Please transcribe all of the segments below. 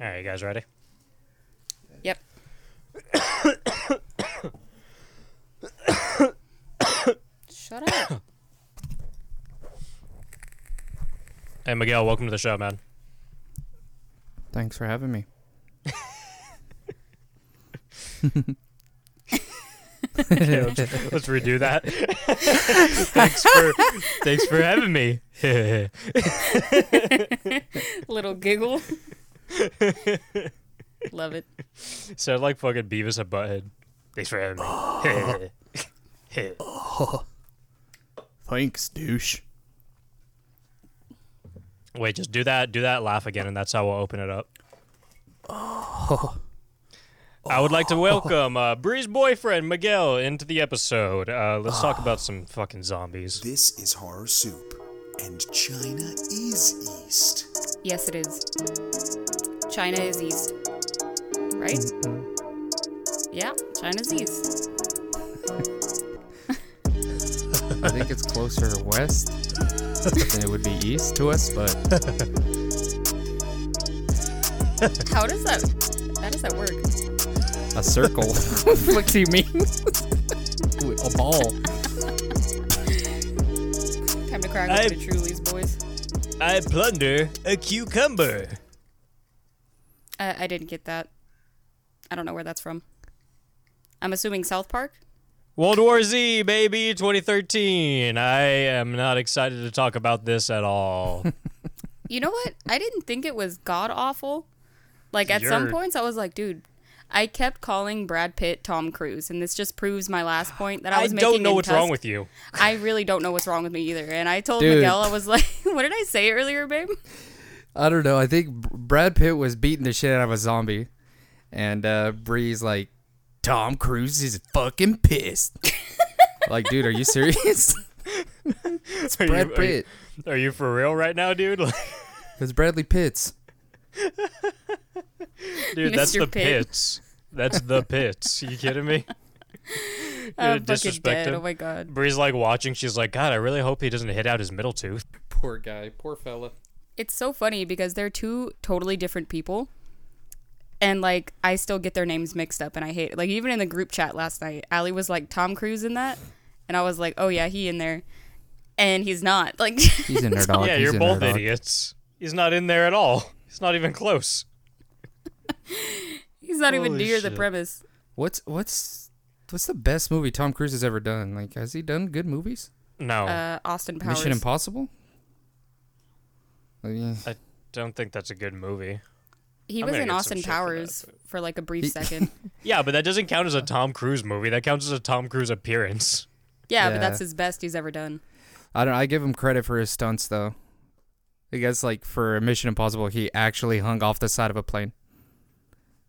All right, you guys ready? Yep. Shut up. Hey, Miguel, welcome to the show, man. Thanks for having me. Okay, let's, let's redo that. thanks for thanks for having me. Little giggle. Love it. Sound like fucking Beavis and Butthead. Thanks for having me. Thanks, douche. Wait, just do that. Do that laugh again, and that's how we'll open it up. I would like to welcome uh, Bree's boyfriend Miguel into the episode. Uh, let's talk about some fucking zombies. This is Horror Soup, and China is East. Yes, it is. China is east. Right? Yeah, China's east. I think it's closer west than it would be east to us, but How does that how does that work? a circle. what do you mean? a ball. Time to crack I- open the Trulies, boys. I plunder a cucumber. Uh, I didn't get that. I don't know where that's from. I'm assuming South Park. World War Z, baby, 2013. I am not excited to talk about this at all. You know what? I didn't think it was god awful. Like at some You're- points, I was like, dude. I kept calling Brad Pitt Tom Cruise, and this just proves my last point that I I was making. I don't know in what's wrong with you. I really don't know what's wrong with me either. And I told Dude. Miguel, I was like, "What did I say earlier, babe?" I don't know. I think Brad Pitt was beating the shit out of a zombie, and uh, Bree's like, Tom Cruise is fucking pissed. like, dude, are you serious? it's Are Brad you- are you- Pitt. Are you for real right now, dude? It's Bradley Pitts. dude, that's the Pitt. pits. That's the pits. You kidding me? I'm fucking disrespect dead. him? Oh my god. Bree's like watching. She's like, God, I really hope he doesn't hit out his middle tooth. Poor guy. Poor fella. It's so funny because they're two totally different people. And like I still get their names mixed up and I hate it. Like even in the group chat last night, Ali was like Tom Cruise in that. And I was like, Oh yeah, he in there. And he's not. Like He's in nerd dog. yeah, you're both nerd dog. idiots. He's not in there at all. He's not even close. he's not even Holy near the premise. What's what's what's the best movie Tom Cruise has ever done? Like, has he done good movies? No, Uh Austin Powers. Mission Impossible. Like, yeah. I don't think that's a good movie. He I'm was in Austin shit for Powers that, for like a brief second. Yeah, but that doesn't count as a Tom Cruise movie. That counts as a Tom Cruise appearance. Yeah, Yeah. but that's his best he's ever done. I don't. I give him credit for his stunts though. I guess like for Mission Impossible, he actually hung off the side of a plane.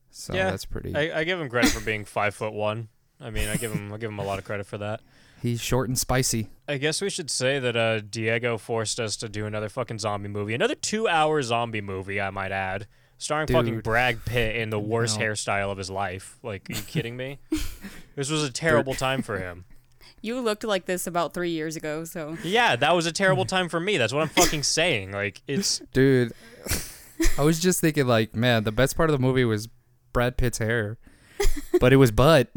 So Yeah, that's pretty. I, I give him credit for being five foot one. I mean, I give him I give him a lot of credit for that. He's short and spicy. I guess we should say that uh, Diego forced us to do another fucking zombie movie, another two-hour zombie movie, I might add, starring fucking Brad Pitt in the worst No. hairstyle of his life. Like, are you kidding me? this was a terrible time for him. You looked like this about three years ago, so Yeah, that was a terrible time for me. That's what I'm fucking saying. Like, it's Dude, I was just thinking like, man, the best part of the movie was Brad Pitt's hair, but it was butt.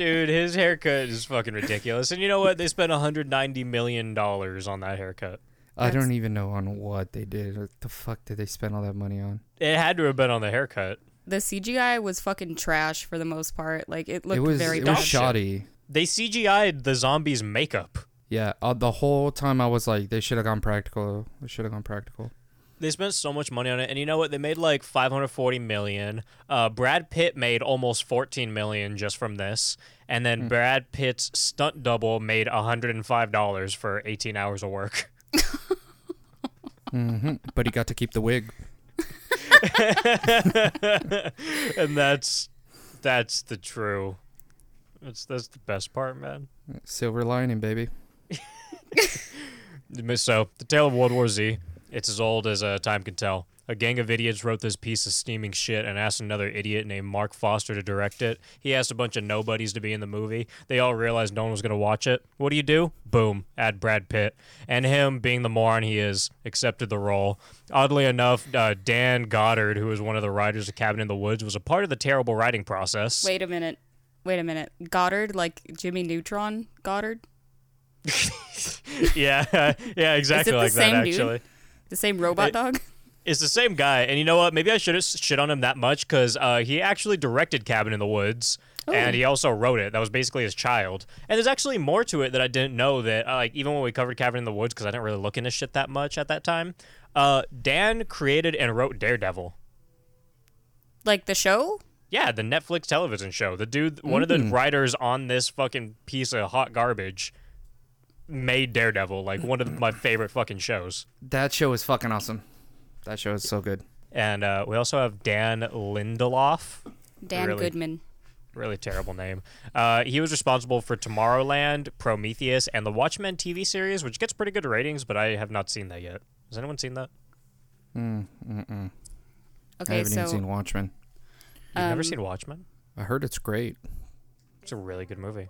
Dude, his haircut is fucking ridiculous. And you know what? They spent 190 million dollars on that haircut. I don't even know on what they did. What the fuck did they spend all that money on? It had to have been on the haircut. the CGI was fucking trash for the most part. Like it looked it was very it was shoddy. They CGI'd the zombies' makeup. Yeah, uh, the whole time I was like, they should have gone practical. They should have gone practical. They spent so much money on it, and you know what? They made like 540 million. Uh, Brad Pitt made almost 14 million just from this, and then Brad Pitt's stunt double made 105 dollars for 18 hours of work. hmm But he got to keep the wig. and that's that's the true. That's that's the best part, man. Silver lining, baby. So, the tale of World War Z. It's as old as uh, time can tell. A gang of idiots wrote this piece of steaming shit and asked another idiot named Mark Foster to direct it. He asked a bunch of nobodies to be in the movie. They all realized no one was going to watch it. What do you do? Boom, add Brad Pitt. And him, being the moron he is, accepted the role. Oddly enough, uh, Dan Goddard, who was one of the writers of Cabin in the Woods, was a part of the terrible writing process. Wait a minute. Wait a minute. Goddard, like Jimmy Neutron Goddard? yeah, yeah, exactly like that, same dude? Actually. The same robot It- dog? It's the same guy, and you know what? Maybe I should have shit on him that much because uh, he actually directed Cabin in the Woods, and he also wrote it. That was basically his child. And there's actually more to it that I didn't know. That uh, like even when we covered Cabin in the Woods, because I didn't really look into shit that much at that time. Uh, Dan created and wrote Daredevil. Like the show? Yeah, the Netflix television show. The dude, one of the writers on this fucking piece of hot garbage, made Daredevil like one of my favorite fucking shows. That show is fucking awesome. That show is so good. And uh, we also have Dan Lindelof. Dan Really? Goodman. Really terrible name. Uh, he was responsible for Tomorrowland, Prometheus, and the Watchmen TV series, which gets pretty good ratings, but I have not seen that yet. Has anyone seen that? I Okay, haven't so even seen Watchmen. You've never Um, seen Watchmen? I heard it's great. It's a really good movie.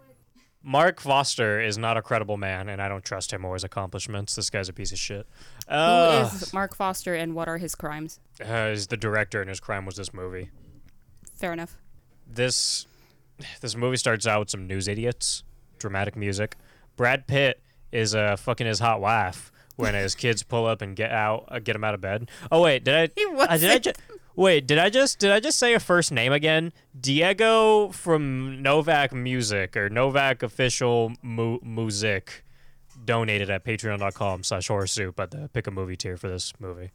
Mark Foster is not a credible man, and I don't trust him or his accomplishments. This guy's a piece of shit. who Uh, is Mark Foster and what are his crimes? uh, he's the director, and his crime was this movie. Fair enough. this this movie starts out with some news idiots, dramatic music. Brad Pitt is uh, fucking his hot wife when his kids pull up and get out, uh, get him out of bed. Oh wait, did I? He uh, did I ju- wait, did I just did I just say a first name again? Diego from Novak Music or Novak Official Mu- Music donated at patreon.com slash horror soup at the pick a movie tier for this movie.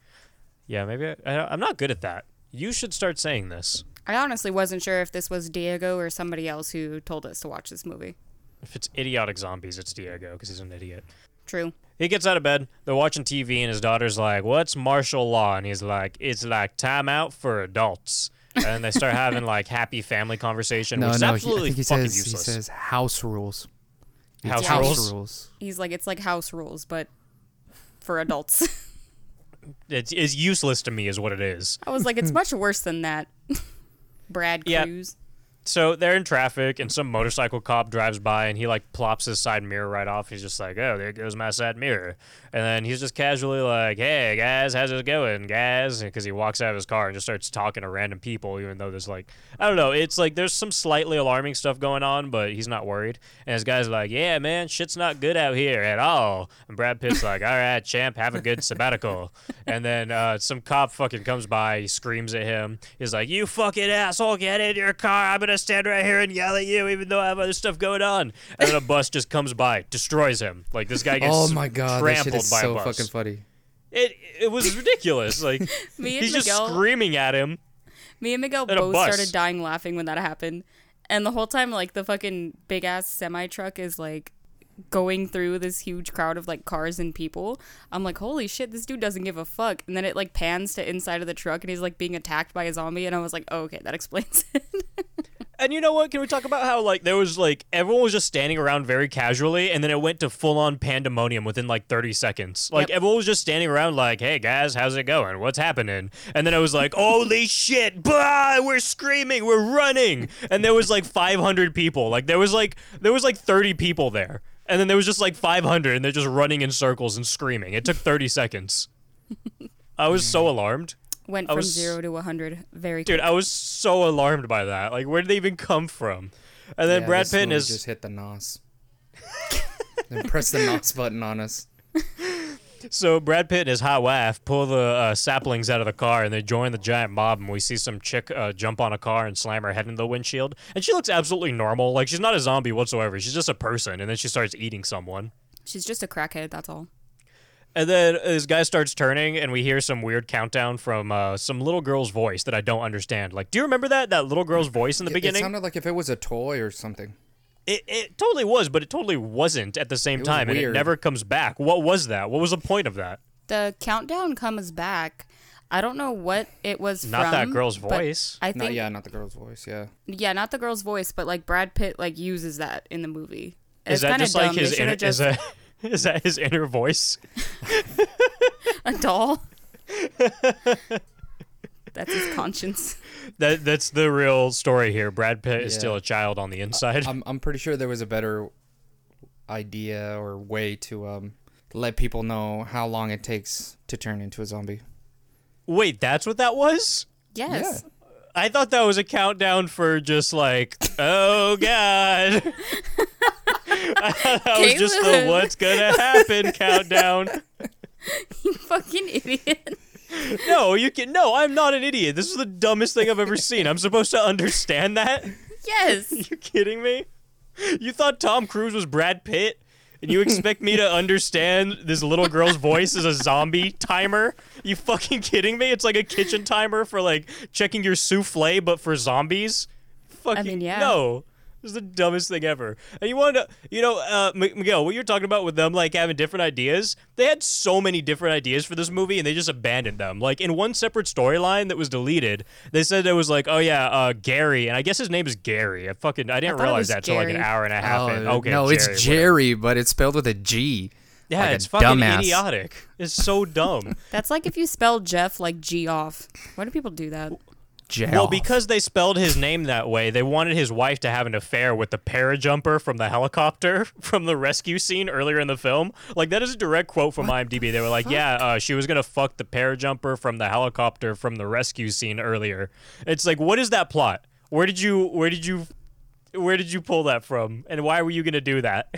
Yeah, maybe I, I, I'm not good at that. You should start saying this. I honestly wasn't sure if this was Diego or somebody else who told us to watch this movie. If it's idiotic zombies, it's Diego because he's an idiot. True. He gets out of bed. They're watching TV, and his daughter's like, "What's martial law?" And he's like, "It's like time out for adults." And they start having like happy family conversation, No, which is no, he, I absolutely think he fucking says useless. he says house rules. It's House house rules? rules. He's like, it's like house rules, but for adults. it's, it's useless to me, is what it is. I was like, it's much worse than that. Brad Yeah. Cruz. So they're in traffic, and some motorcycle cop drives by, and he like plops his side mirror right off. He's just like, "Oh, there goes my side mirror," and then he's just casually like, "Hey guys, how's it going, guys?" Because he walks out of his car and just starts talking to random people, even though there's like, I don't know, it's like there's some slightly alarming stuff going on, but he's not worried. And his guy's like, "Yeah, man, shit's not good out here at all." And Brad Pitt's like, "All right, champ, have a good sabbatical." and then uh, some cop fucking comes by, he screams at him. He's like, "You fucking asshole, get in your car! I'm gonna stand right here and yell at you, even though I have other stuff going on." And then a bus just comes by, destroys him. Like this guy gets Oh my god, that trampled shit is by so a bus. fucking funny. It it was ridiculous. Like Me and he's just Miguel, screaming at him. me and Miguel both bus. started dying laughing when that happened. And the whole time, like the fucking big ass semi truck is like going through this huge crowd of like cars and people. I'm like, holy shit, this dude doesn't give a fuck. And then it like pans to inside of the truck and he's like being attacked by a zombie. And I was like, oh, okay, that explains it. And you know what? Can we talk about how like there was like everyone was just standing around very casually, and then it went to full on pandemonium within like thirty seconds. Like Yep. everyone was just standing around, like, "Hey guys, how's it going? What's happening?" And then it was like, "Holy shit! Bah! We're screaming, we're running!" And there was like five hundred people. Like there was like there was like thirty people there, and then there was just like five hundred, and they're just running in circles and screaming. It took thirty seconds. I was so alarmed. Went I from was- zero to 100 very Dude. I was so alarmed by that. Like, where did they even come from? And then Yeah, Brad Pitt and movie his just hit the nos. then press the nos button on us. so Brad Pitt and his hot wife pull the uh, saplings out of the car and they join the giant mob. And we see some chick uh, jump on a car and slam her head into the windshield. And she looks absolutely normal. Like she's not a zombie whatsoever. She's just a person. And then she starts eating someone. She's just a crackhead, that's all. And then this guy starts turning, and we hear some weird countdown from uh, some little girl's voice that I don't understand. Like, do you remember that that little girl's voice in the It- beginning? It sounded like if it was a toy or something. It, it totally was, but it totally wasn't at the same was time, and it never comes back. What was that? What was the point of that? The countdown comes back. I don't know what it was Not from. that girl's voice. I Not think yeah, not the girl's voice. Yeah. Yeah, not the girl's voice, but like Brad Pitt like uses that in the movie. Is It's that kinda just like dumb. his They just Is that is that his inner voice? a doll? That's his conscience. That that's the real story here. Brad Pitt is still a child on the inside. I'm I'm pretty sure there was a better idea or way to um let people know how long it takes to turn into a zombie. Wait, that's what that was? Yes. I thought that was a countdown for just like, oh god. I thought that was just the what's gonna happen countdown. You fucking idiot. No, you can. No, I'm not an idiot. This is the dumbest thing I've ever seen. I'm supposed to understand that. Yes. you kidding me? You thought Tom Cruise was Brad Pitt? And you expect me to understand this little girl's voice as a zombie timer? You fucking kidding me? It's like a kitchen timer for like checking your souffle, but for zombies? Fucking mean, yeah. no. This is the dumbest thing ever. And you wanted to, you know, uh, Miguel, what you're talking about with them like having different ideas, they had so many different ideas for this movie and they just abandoned them. Like in one separate storyline that was deleted, they said it was like, oh yeah, uh, Gary, and I guess his name is Gary. I fucking, I didn't thought it realize that till like an hour and a half in. Okay, Oh, no, Jerry, it's whatever. Jerry, but it's spelled with a G. Yeah, like it's fucking dumbass. idiotic. It's so dumb. That's like if you spell Jeff like G off. Why do people do that? Jeff. well, because they spelled his name that way, they wanted his wife to have an affair with the parajumper from the helicopter from the rescue scene earlier in the film. Like that is a direct quote from IMDb. They were like, "Yeah, uh, she was gonna fuck the parajumper from the helicopter from the rescue scene earlier." It's like, what is that plot? Where did you? Where did you? Where did you pull that from? And why were you gonna do that?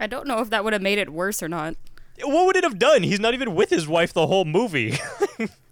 I don't know if that would have made it worse or not. what would it have done? He's not even with his wife the whole movie.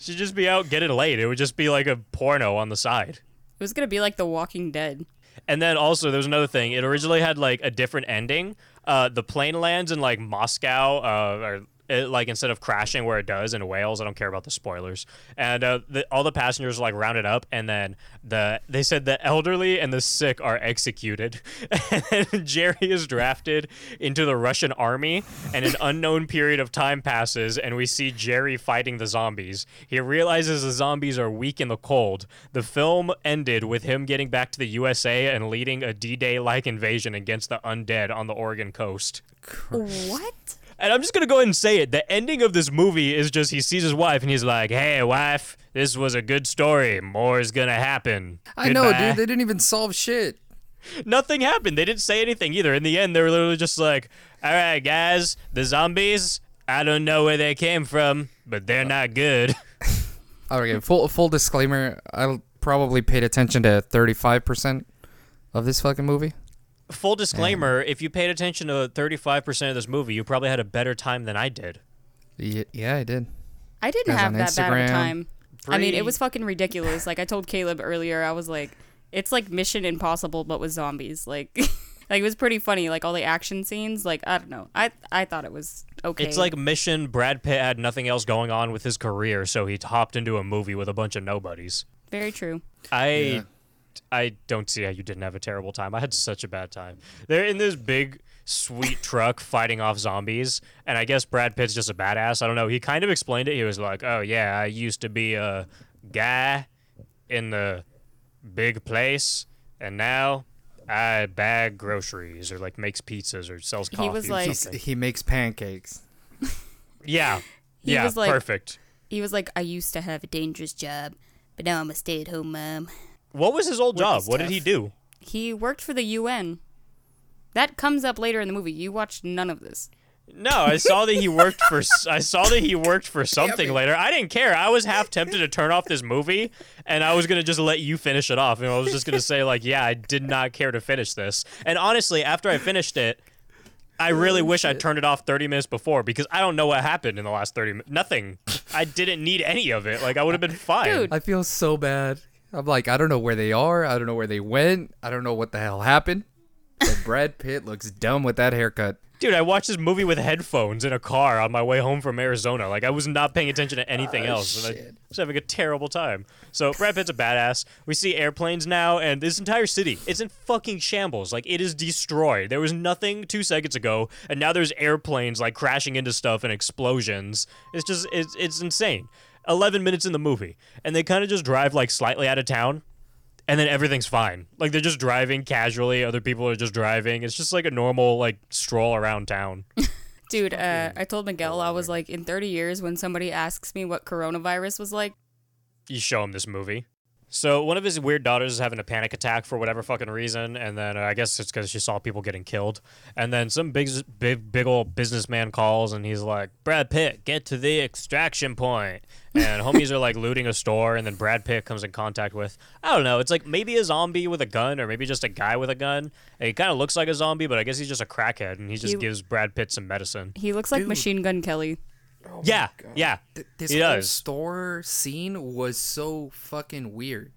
She'd just be out getting laid. It would just be like a porno on the side. It was gonna be like The Walking Dead. And then also there was another thing. It originally had like a different ending. Uh, the plane lands in like Moscow, uh, or it, like instead of crashing where it does in Wales. I don't care about the spoilers. And uh, the, all the passengers are, like rounded up, and then the they said the elderly and the sick are executed. and Jerry is drafted into the Russian army, and an unknown period of time passes, and we see Jerry fighting the zombies. He realizes the zombies are weak in the cold. The film ended with him getting back to the USA and leading a D-Day like invasion against the undead on the Oregon coast. What? And I'm just gonna go ahead and say it. The ending of this movie is just he sees his wife and he's like, "Hey, wife, this was a good story. More is gonna happen." I know, dude. They didn't even solve shit. Nothing happened. They didn't say anything either. In the end, they were literally just like, "All right, guys, the zombies. I don't know where they came from, but they're not good." Okay, full full disclaimer. I probably paid attention to thirty five percent of this fucking movie. Full disclaimer: If you paid attention to 35% of this movie, you probably had a better time than I did. Yeah, yeah I did. I didn't Guys have on that bad of a Instagram. time. I mean, it was fucking ridiculous. Like I told Caleb earlier, I was like, it's like Mission Impossible but with zombies. Like, like it was pretty funny. Like all the action scenes. Like I don't know. I I thought it was okay. It's like Mission. Brad Pitt had nothing else going on with his career, so he hopped into a movie with a bunch of nobodies. very true. I Yeah. I don't see how you didn't have a terrible time. I had such a bad time. They're in this big sweet truck fighting off zombies, and I guess Brad Pitt's just a badass. I don't know. He kind of explained it. He was like, "Oh yeah, I used to be a guy in the big place, and now I bag groceries or like makes pizzas or sells coffee." He was like- something. He makes pancakes. "Yeah, He yeah, was like- perfect." He was like, I used to have a dangerous job, but now I'm a stay-at-home mom. What was his old job? is What did he do? He worked for the UN. That comes up later in the movie. You watched none of this. No, I saw that he worked for. I saw that he worked for something later. I didn't care. I was half tempted to turn off this movie, and I was gonna just let you finish it off. And I was just gonna say like, yeah, I did not care to finish this. And honestly, after I finished it, I really wish I turned it off 30 minutes before because I don't know what happened in the last 30 minutes. Nothing. I didn't need any of it. Like I would have been fine. Dude. I feel so bad. I'm like, I don't know where they are. I don't know where they went. I don't know what the hell happened. But Brad Pitt looks dumb with that haircut. Dude, I watched this movie with headphones in a car on my way home from Arizona. Like I was not paying attention to anything ah, else, and I was having a terrible time. So Brad Pitt's a badass. We see airplanes now, and this entire city it's in fucking shambles. Like it is destroyed. There was nothing two seconds ago, and now there's airplanes like crashing into stuff and explosions. It's just it's it's insane. Eleven minutes in the movie, and they kind of just drive like slightly out of town, and then everything's fine. Like they're just driving casually. Other people are just driving. It's just like a normal like stroll around town. Dude, uh, I told Miguel I was like, in 30 years, when somebody asks me what coronavirus was like, you show him this movie. So one of his weird daughters is having a panic attack for whatever fucking reason, and then uh, I guess it's because she saw people getting killed. And then some big, big, big old businessman calls, and he's like, "Brad Pitt, get to the extraction point." And homies are like looting a store, and then Brad Pitt comes in contact with I don't know. It's like maybe a zombie with a gun, or maybe just a guy with a gun. And he kind of looks like a zombie, but I guess he's just a crackhead, and he just He- gives Brad Pitt some medicine. he looks like Dude. Machine Gun Kelly. Oh yeah, yeah. Th- this He whole does. store scene was so fucking weird.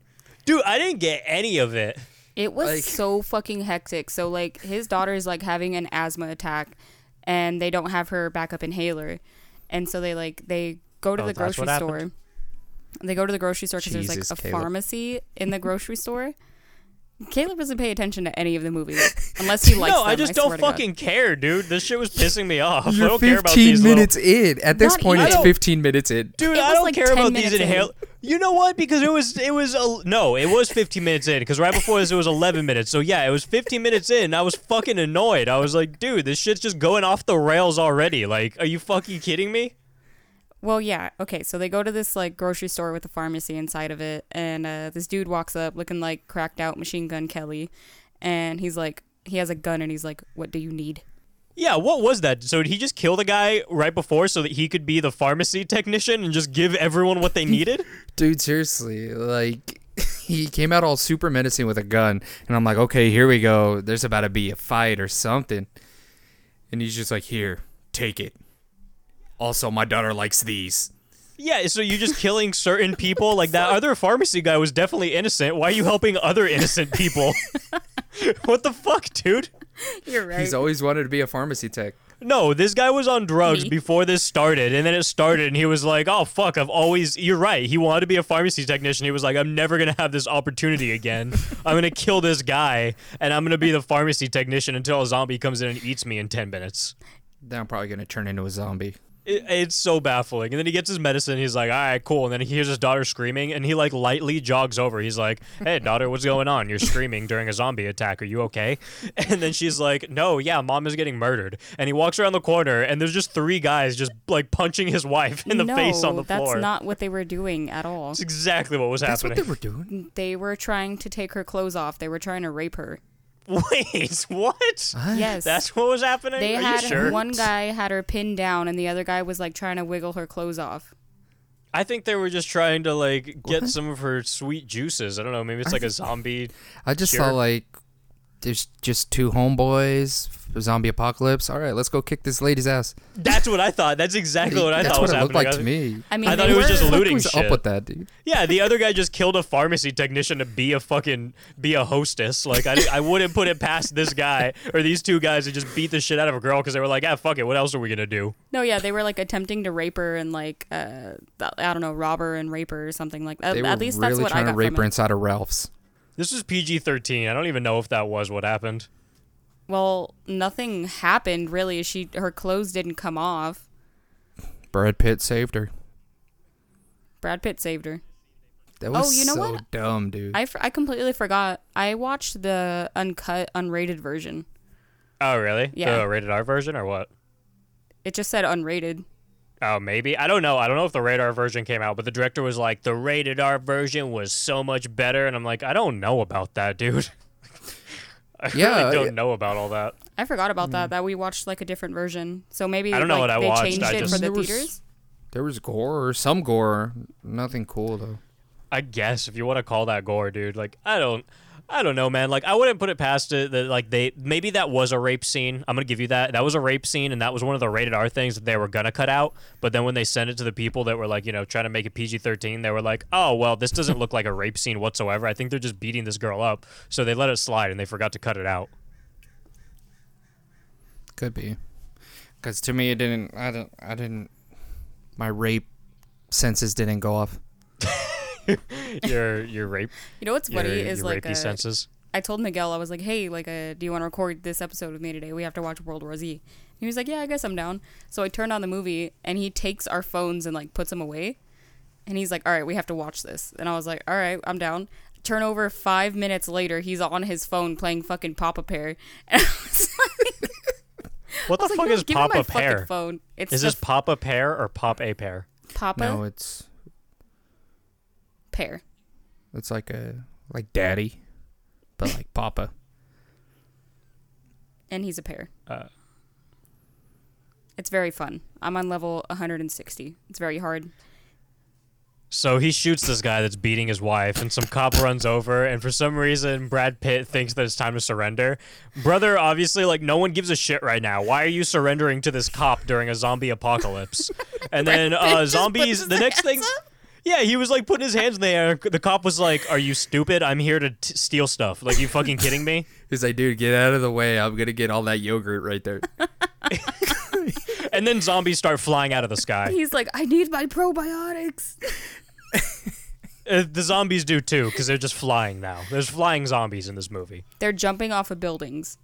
Dude, I didn't get any of it. It was Like- so fucking hectic. So like his daughter is like having an asthma attack and they don't have her backup inhaler. And so they like they go to Oh, the grocery store. happened? They go to the grocery store because there's like a Caleb. pharmacy in the grocery store. Caleb doesn't pay attention to any of the movies unless he likes no, them. I just swear don't fucking care, dude. This shit was pissing me off. You're don't care about 15 these little- minutes in. At this Not point, even. it's 15 minutes in. Dude, It I don't like care about these minutes in. inhale. You know what? Because it was it was a, no, it was 15 minutes in. Because right before this, it was 11 minutes. So yeah, it was 15 minutes in. I was fucking annoyed. I was like, dude, this shit's just going off the rails already. Like, are you fucking kidding me? Well, yeah. Okay, so they go to this like grocery store with a pharmacy inside of it, and uh, this dude walks up looking like cracked out Machine Gun Kelly, and he's like, he has a gun, and he's like, "What do you need?" Yeah, what was that? So did he just kill the guy right before so that he could be the pharmacy technician and just give everyone what they needed? Dude, seriously, like he came out all super menacing with a gun, and I'm like, okay, here we go. There's about to be a fight or something, and he's just like, here, take it. Also, my daughter likes these. Yeah, so you're just killing certain people like that other pharmacy guy was definitely innocent. Why are you helping other innocent people? what the fuck, dude? You're right. He's always wanted to be a pharmacy tech. No, this guy was on drugs Me? before this started, and then it started, and he was like, "Oh fuck, I've always." You're right. He wanted to be a pharmacy technician. He was like, "I'm never gonna have this opportunity again. I'm gonna kill this guy, and I'm gonna be the pharmacy technician until a zombie comes in and eats me in ten minutes." Then I'm probably gonna turn into a zombie. It, it's so baffling. And then he gets his medicine. He's like, "All right, cool." And then he hears his daughter screaming, and he like lightly jogs over. He's like, "Hey, daughter, what's going on? You're screaming during a zombie attack. Are you okay?" And then she's like, "No, yeah, mom is getting murdered." And he walks around the corner, and there's just three guys just like punching his wife in the no, face on the floor. that's not what they were doing at all. That's exactly what was That's happening. what they were doing. They were trying to take her clothes off. They were trying to rape her. Wait, what? Yes. That's what was happening. they Are had you sure? one guy had her pinned down, and the other guy was like trying to wiggle her clothes off. I think they were just trying to like get some of her sweet juices. I don't know. Maybe it's like a zombie. I just Sure. saw like there's just two homeboys, zombie apocalypse. All right, let's go kick this lady's ass. That's what I thought. That's exactly what I That's thought what was it looked happening. like to me. I mean, I thought they it was just looting was shit. up with that, dude? Yeah, the other guy just killed a pharmacy technician to be a fucking be a hostess. Like I, I wouldn't put it past this guy or these two guys to just beat the shit out of a girl because they were like, ah, fuck it. What else are we gonna do? No, yeah, they were like attempting to rape her and like uh, I don't know, rob her and rape her or something like that. They were At least really that's what I trying got to rape from her it. inside of Ralph's. This was PG thirteen. I don't even know if that was what happened. Well, nothing happened really. She her clothes didn't come off. Brad Pitt saved her. Brad Pitt saved her. That was Oh, you know so what? dumb, dude. I, I completely forgot. I watched the uncut, unrated version. Oh really? Yeah. The rated R version or what? It just said unrated. Oh, maybe. I don't know. I don't know if the radar version came out, but the director was like, the rated R version was so much better. And I'm like, I don't know about that, dude. I Yeah, really don't yeah. know about all that. I forgot about that. Mm. That we watched like a different version. So maybe. I don't know like, what I they watched, changed I it just- for the There was- theaters. there was gore or some gore. Nothing cool though. I guess if you want to call that gore, dude. Like, I don't. I don't know, man. Like, I wouldn't put it past it that like they maybe that was a rape scene. I'm gonna give you that. That was a rape scene, and that was one of the rated R things that they were gonna cut out. But then when they sent it to the people that were like, you know, trying to make it PG-13, they were like, oh well, this doesn't look like a rape scene whatsoever. I think they're just beating this girl up, so they let it slide and they forgot to cut it out. Could be, because to me it didn't. I don't. I didn't. My rape senses didn't go off. Your your rape, You know what's your, funny is your like rapey uh, senses. I told Miguel I was like, "Hey, like, uh, do you want to record this episode with me today? We have to watch World War Z." He was like, "Yeah, I guess I'm down." So I turned on the movie, and he takes our phones and like puts them away, and he's like, "All right, we have to watch this." And I was like, "All right, I'm down." Turn over five minutes later, he's on his phone playing fucking Papa Pear, and I was like, What the fuck like, is "Give me my Papa Pear? Phone. It's Is the this Papa Pear or Pop A Pear? Papa No, it's pear. it's like a like daddy, but like Papa. and he's a pear. Uh. It's very fun. I'm on level 160. It's very hard. So he shoots this guy that's beating his wife, and some cop runs over, and for some reason, Brad Pitt thinks that it's time to surrender. Brother, obviously, like, no one gives a shit right now. Why are you surrendering to this cop during a zombie apocalypse? And then, uh, zombies, the next thing. up? Yeah, he was like putting his hands in the air. The cop was like, Are you stupid? I'm here to t- steal stuff. Like, you fucking kidding me? He's like, dude, get out of the way. I'm gonna get all that yogurt right there. And then zombies start flying out of the sky. He's like, I need my probiotics. Uh, the zombies do too, because they're just flying now. There's flying zombies in this movie. They're jumping off of buildings.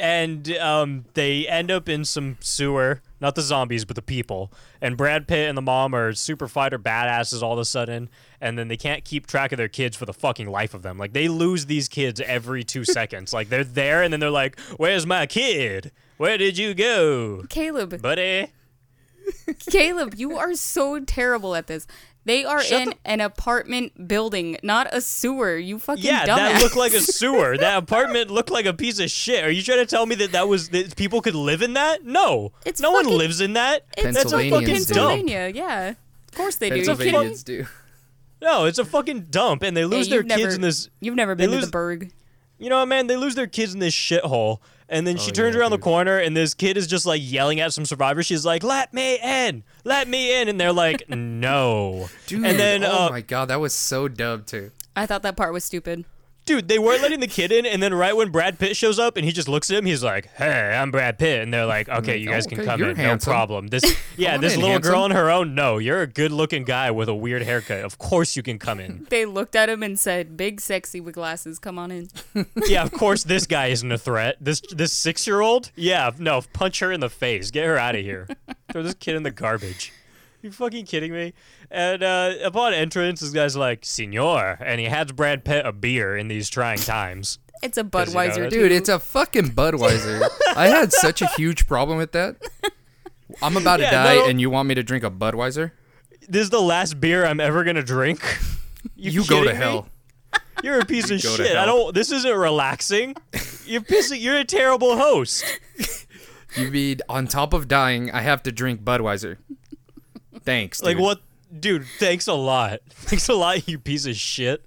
and um, they end up in some sewer. Not the zombies, but the people. And Brad Pitt and the mom are super fighter badasses all of a sudden, and then they can't keep track of their kids for the fucking life of them. Like they lose these kids every two seconds. Like they're there, and then they're like, "Where's my kid? Where did you go, Caleb, buddy?" Caleb, you are so terrible at this. They are Shut in the- an apartment building, not a sewer. You fucking Yeah, dumbass. that looked like a sewer. that apartment looked like a piece of shit. Are you trying to tell me that that was that people could live in that? No, It's no one lives in that. It's That's a fucking do. dump. Pennsylvania. Yeah, of course they do. You kidding me? Pennsylvanians do. No, it's a fucking dump, and they lose Hey, their never- kids in this. You've never they been to the Burgh. You know what, man? They lose their kids in this shithole, and then she Oh, turns yeah, around the corner, and this kid is just like yelling at some survivor. She's like, "Let me in, let me in," and they're like, "No." Dude, and then, oh uh, my god, that was so dumb too. I thought that part was stupid. Dude, they weren't letting the kid in, and then right when Brad Pitt shows up, and he just looks at him, he's like, "Hey, I'm Brad Pitt," and they're like, "Okay, you guys "Oh, can okay, come you're in, handsome. no problem." This, yeah, on this in, little girl on her own. No, you're a good-looking guy with a weird haircut. Of course you can come in. They looked at him and said, "Big, sexy with glasses, come on in." yeah, of course this guy isn't a threat. This this six year old, yeah, no, punch her in the face, get her out of here, throw this kid in the garbage. You fucking kidding me? And uh, upon entrance, this guy's like, "Senor," and he hands Brad Pitt a beer in these trying times. It's a 'Cause you know Budweiser, Dude, too. it's a fucking Budweiser. I had such a huge problem with that. I'm about to Yeah, die, no. and you want me to drink a Budweiser? This is the last beer I'm ever gonna drink. You, go to me? hell. You're a piece of shit. I don't. This isn't relaxing. You're pissing. You're a terrible host. You mean on top of dying, I have to drink Budweiser? Thanks. Dude. Like what, dude? Thanks a lot. Thanks a lot, you piece of shit.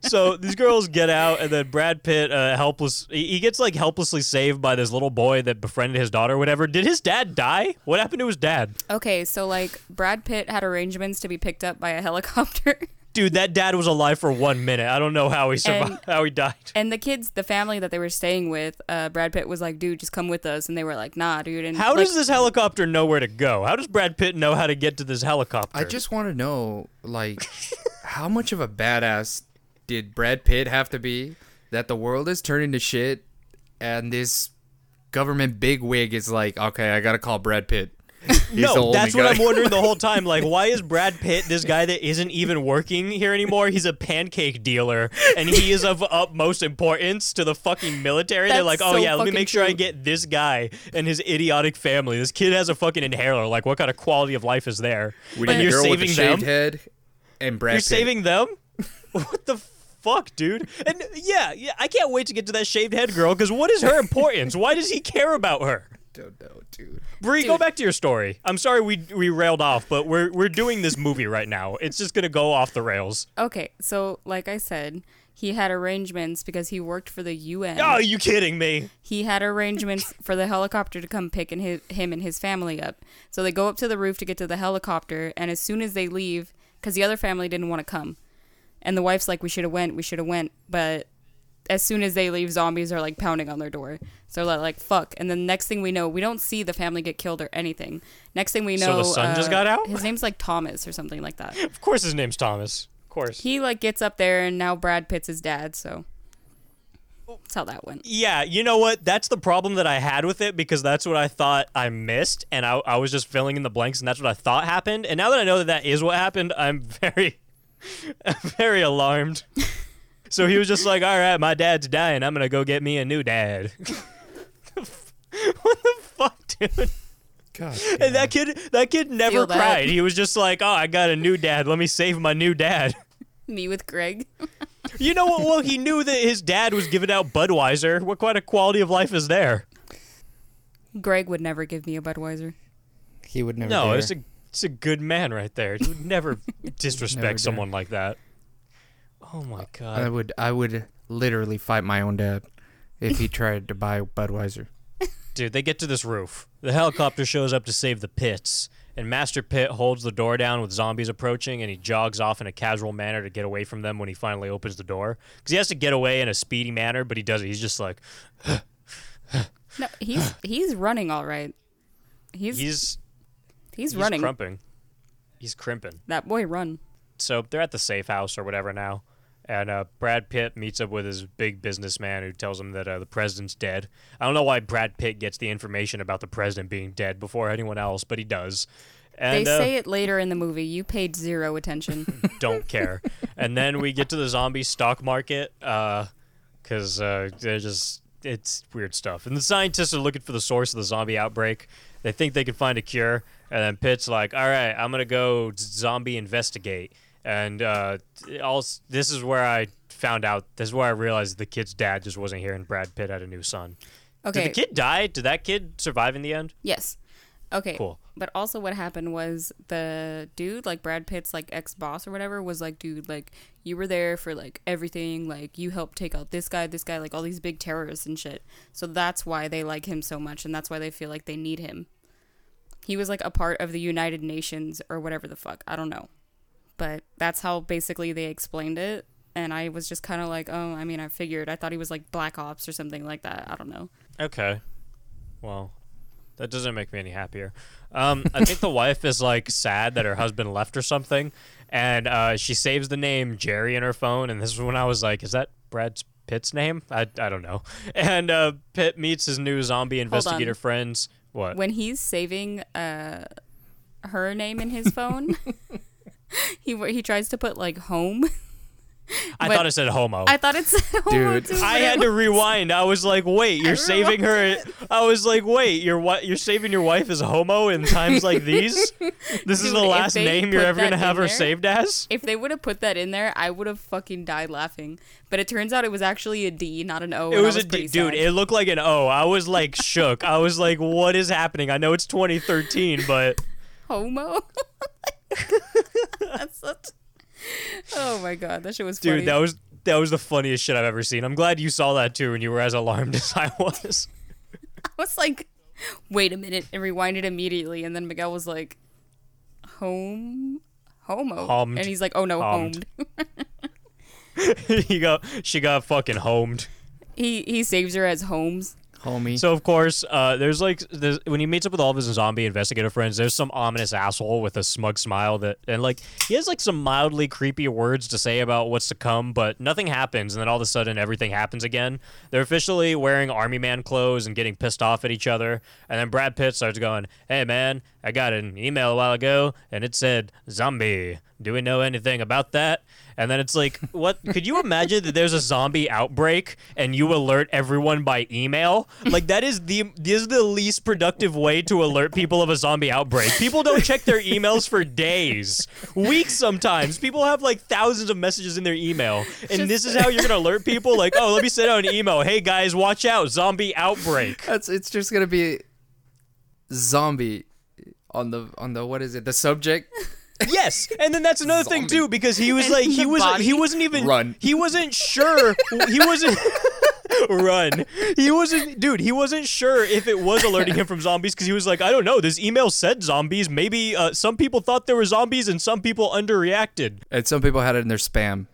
so these girls get out, and then Brad Pitt, uh, helpless, he gets like helplessly saved by this little boy that befriended his daughter. or Whatever. Did his dad die? What happened to his dad? Okay, so like Brad Pitt had arrangements to be picked up by a helicopter. Dude, that dad was alive for one minute. I don't know how he survived. And- how he died. And the kids, the family that they were staying with, uh, Brad Pitt was like, "Dude, just come with us," and they were like, "Nah, dude." And How like, does this helicopter know where to go? How does Brad Pitt know how to get to this helicopter? I just want to know, like, how much of a badass did Brad Pitt have to be that the world is turning to shit, and this government bigwig is like, okay, I gotta call Brad Pitt. He's the no, only that's what guy. I'm wondering the whole time. Like, why is Brad Pitt this guy that isn't even working here anymore? He's a pancake dealer, and he is of utmost importance to the fucking military. They're like, oh so yeah, let me make sure I get this guy and his idiotic family. This kid has a fucking inhaler. Like, what kind of quality of life is there? We and need a you're girl with a saving shaved them. head and Brad You're Pitt. saving them. what the fuck, dude? And yeah, yeah, I can't wait to get to that shaved head girl because what is her importance? Why does he care about her? Don't know, dude. Bree, go back to your story. I'm sorry we we railed off, but we're we're doing this movie right now. It's just gonna go off the rails. okay, so like I said, he had arrangements because he worked for the UN. Oh, are you kidding me? he had arrangements for the helicopter to come pick and his, him and his family up. So they go up to the roof to get to the helicopter, and as soon as they leave, because the other family didn't want to come, and the wife's like, "We should have went, we should have went," but as soon as they leave, zombies are like pounding on their door. So they're like, "Fuck!" And then next thing we know, we don't see the family get killed or anything. Next thing we So know, the son just uh, got out? His name's like Thomas or something like that. Of course, his name's Thomas. Of course. He like gets up there, and now Brad Pitt's his dad. So that's how that went. Yeah, you know what? That's the problem that I had with it because that's what I thought I missed, and I, I was just filling in the blanks, and that's what I thought happened. And now that I know that that is what happened, I'm very, very alarmed. So he was just like, "All right, my dad's dying. I'm gonna go get me a new dad." what the fuck, dude? God. And that kid, that kid never Feel that. cried. He was just like, "Oh, I got a new dad. Let me save my new dad." Me with Greg. You know what? Well, he knew that his dad was giving out Budweiser. What kind of quality of life is there? Greg would never give me a Budweiser. He would never. No, dare. it's a it's a good man right there. He would never disrespect Never someone like that. Oh my god! I god. would. I would literally fight my own dad if he tried to buy Budweiser. Dude, they get to this roof. The helicopter shows up to save the pits, and Master Pitt holds the door down with zombies approaching, and he jogs off in a casual manner to get away from them when he finally opens the door. Because he has to get away in a speedy manner, but he does it. He's just like, No, he's he's running all right. He's he's, he's he's running. crumping. He's crimping. That boy run. so they're at the safe house or whatever now, and uh, Brad Pitt meets up with his big businessman who tells him that uh, the president's dead. I don't know why Brad Pitt gets the information about the president being dead before anyone else, but he does. And, they uh, say it later in the movie. You paid zero attention. don't care. and then we get to the zombie stock market because uh, they're just it's weird stuff. And the scientists are looking for the source of the zombie outbreak. They think they can find a cure, and then Pitt's like, "All right, I'm gonna go zombie investigate." And uh, also, this is where I found out. This is where I realized the kid's dad just wasn't here, and Brad Pitt had a new son. Okay. Did the kid die? Did that kid survive in the end? Yes. Okay. Cool. But also, what happened was the dude, like Brad Pitt's like ex boss or whatever, was like, dude, like you were there for like everything, like you helped take out this guy, this guy, like all these big terrorists and shit. So that's why they like him so much, and that's why they feel like they need him. He was like a part of the United Nations or whatever the fuck. I don't know. But that's how basically they explained it. And I was just kind of like, oh, I mean, I figured. I thought he was like Black Ops or something like that. I don't know. Okay. Well, that doesn't make me any happier. Um, I think the wife is like sad that her husband left or something, and uh, she saves the name Jerry in her phone. And this is when I was like, "Is that Brad Pitt's name?" I, I don't know. And uh, Pitt meets his new zombie investigator friends. What? when he's saving uh her name in his phone he he tries to put like home I thought it said homo. i thought it's homo Dude. too, I had it to rewind. I was like, "Wait, you're saving her." I was like, "Wait, you're what? You're saving your wife as homo in times like these? This is the last name you're ever gonna have in her there- saved as?" if they would have put that in there i would have fucking died laughing but it turns out it was actually a d not an o It and I was a pretty d- dude. sad. It looked like an O. I was like shook. I was like, "What is happening?" I know it's 2013, but homo that's such oh my god that shit was dude, funny that was that was the funniest shit I've ever seen. I'm glad you saw that too, and you were as alarmed as I was. i was like wait a minute and rewinded immediately and then miguel was like home homo Hummed. and he's like oh no Hummed. homed he got she got fucking homed. he he saves her as Holmes. Homie. So of course, uh, there's like there's, when he meets up with all of his zombie investigator friends, there's some ominous asshole with a smug smile that and like he has like some mildly creepy words to say about what's to come, but nothing happens, and then all of a sudden everything happens again. They're officially wearing army man clothes and getting pissed off at each other, and then Brad Pitt starts going, "Hey man, I got an email a while ago, and it said zombie. Do we know anything about that?" And then it's like, what? Could you imagine that there's a zombie outbreak and you alert everyone by email? Like that is the this is the least productive way to alert people of a zombie outbreak. People don't check their emails for days, weeks sometimes. People have like thousands of messages in their email, and this is how you're gonna alert people? Like, oh, let me send out an email. Hey guys, watch out, zombie outbreak. That's it's just gonna be zombie on the on the what is it the subject Yes, and then that's another thing too because he was And like he was body. he wasn't even Run. he wasn't sure he wasn't run he wasn't dude he wasn't sure if it was alerting him from zombies because he was like I don't know this email said zombies maybe uh, some people thought there were zombies and some people underreacted and some people had it in their spam.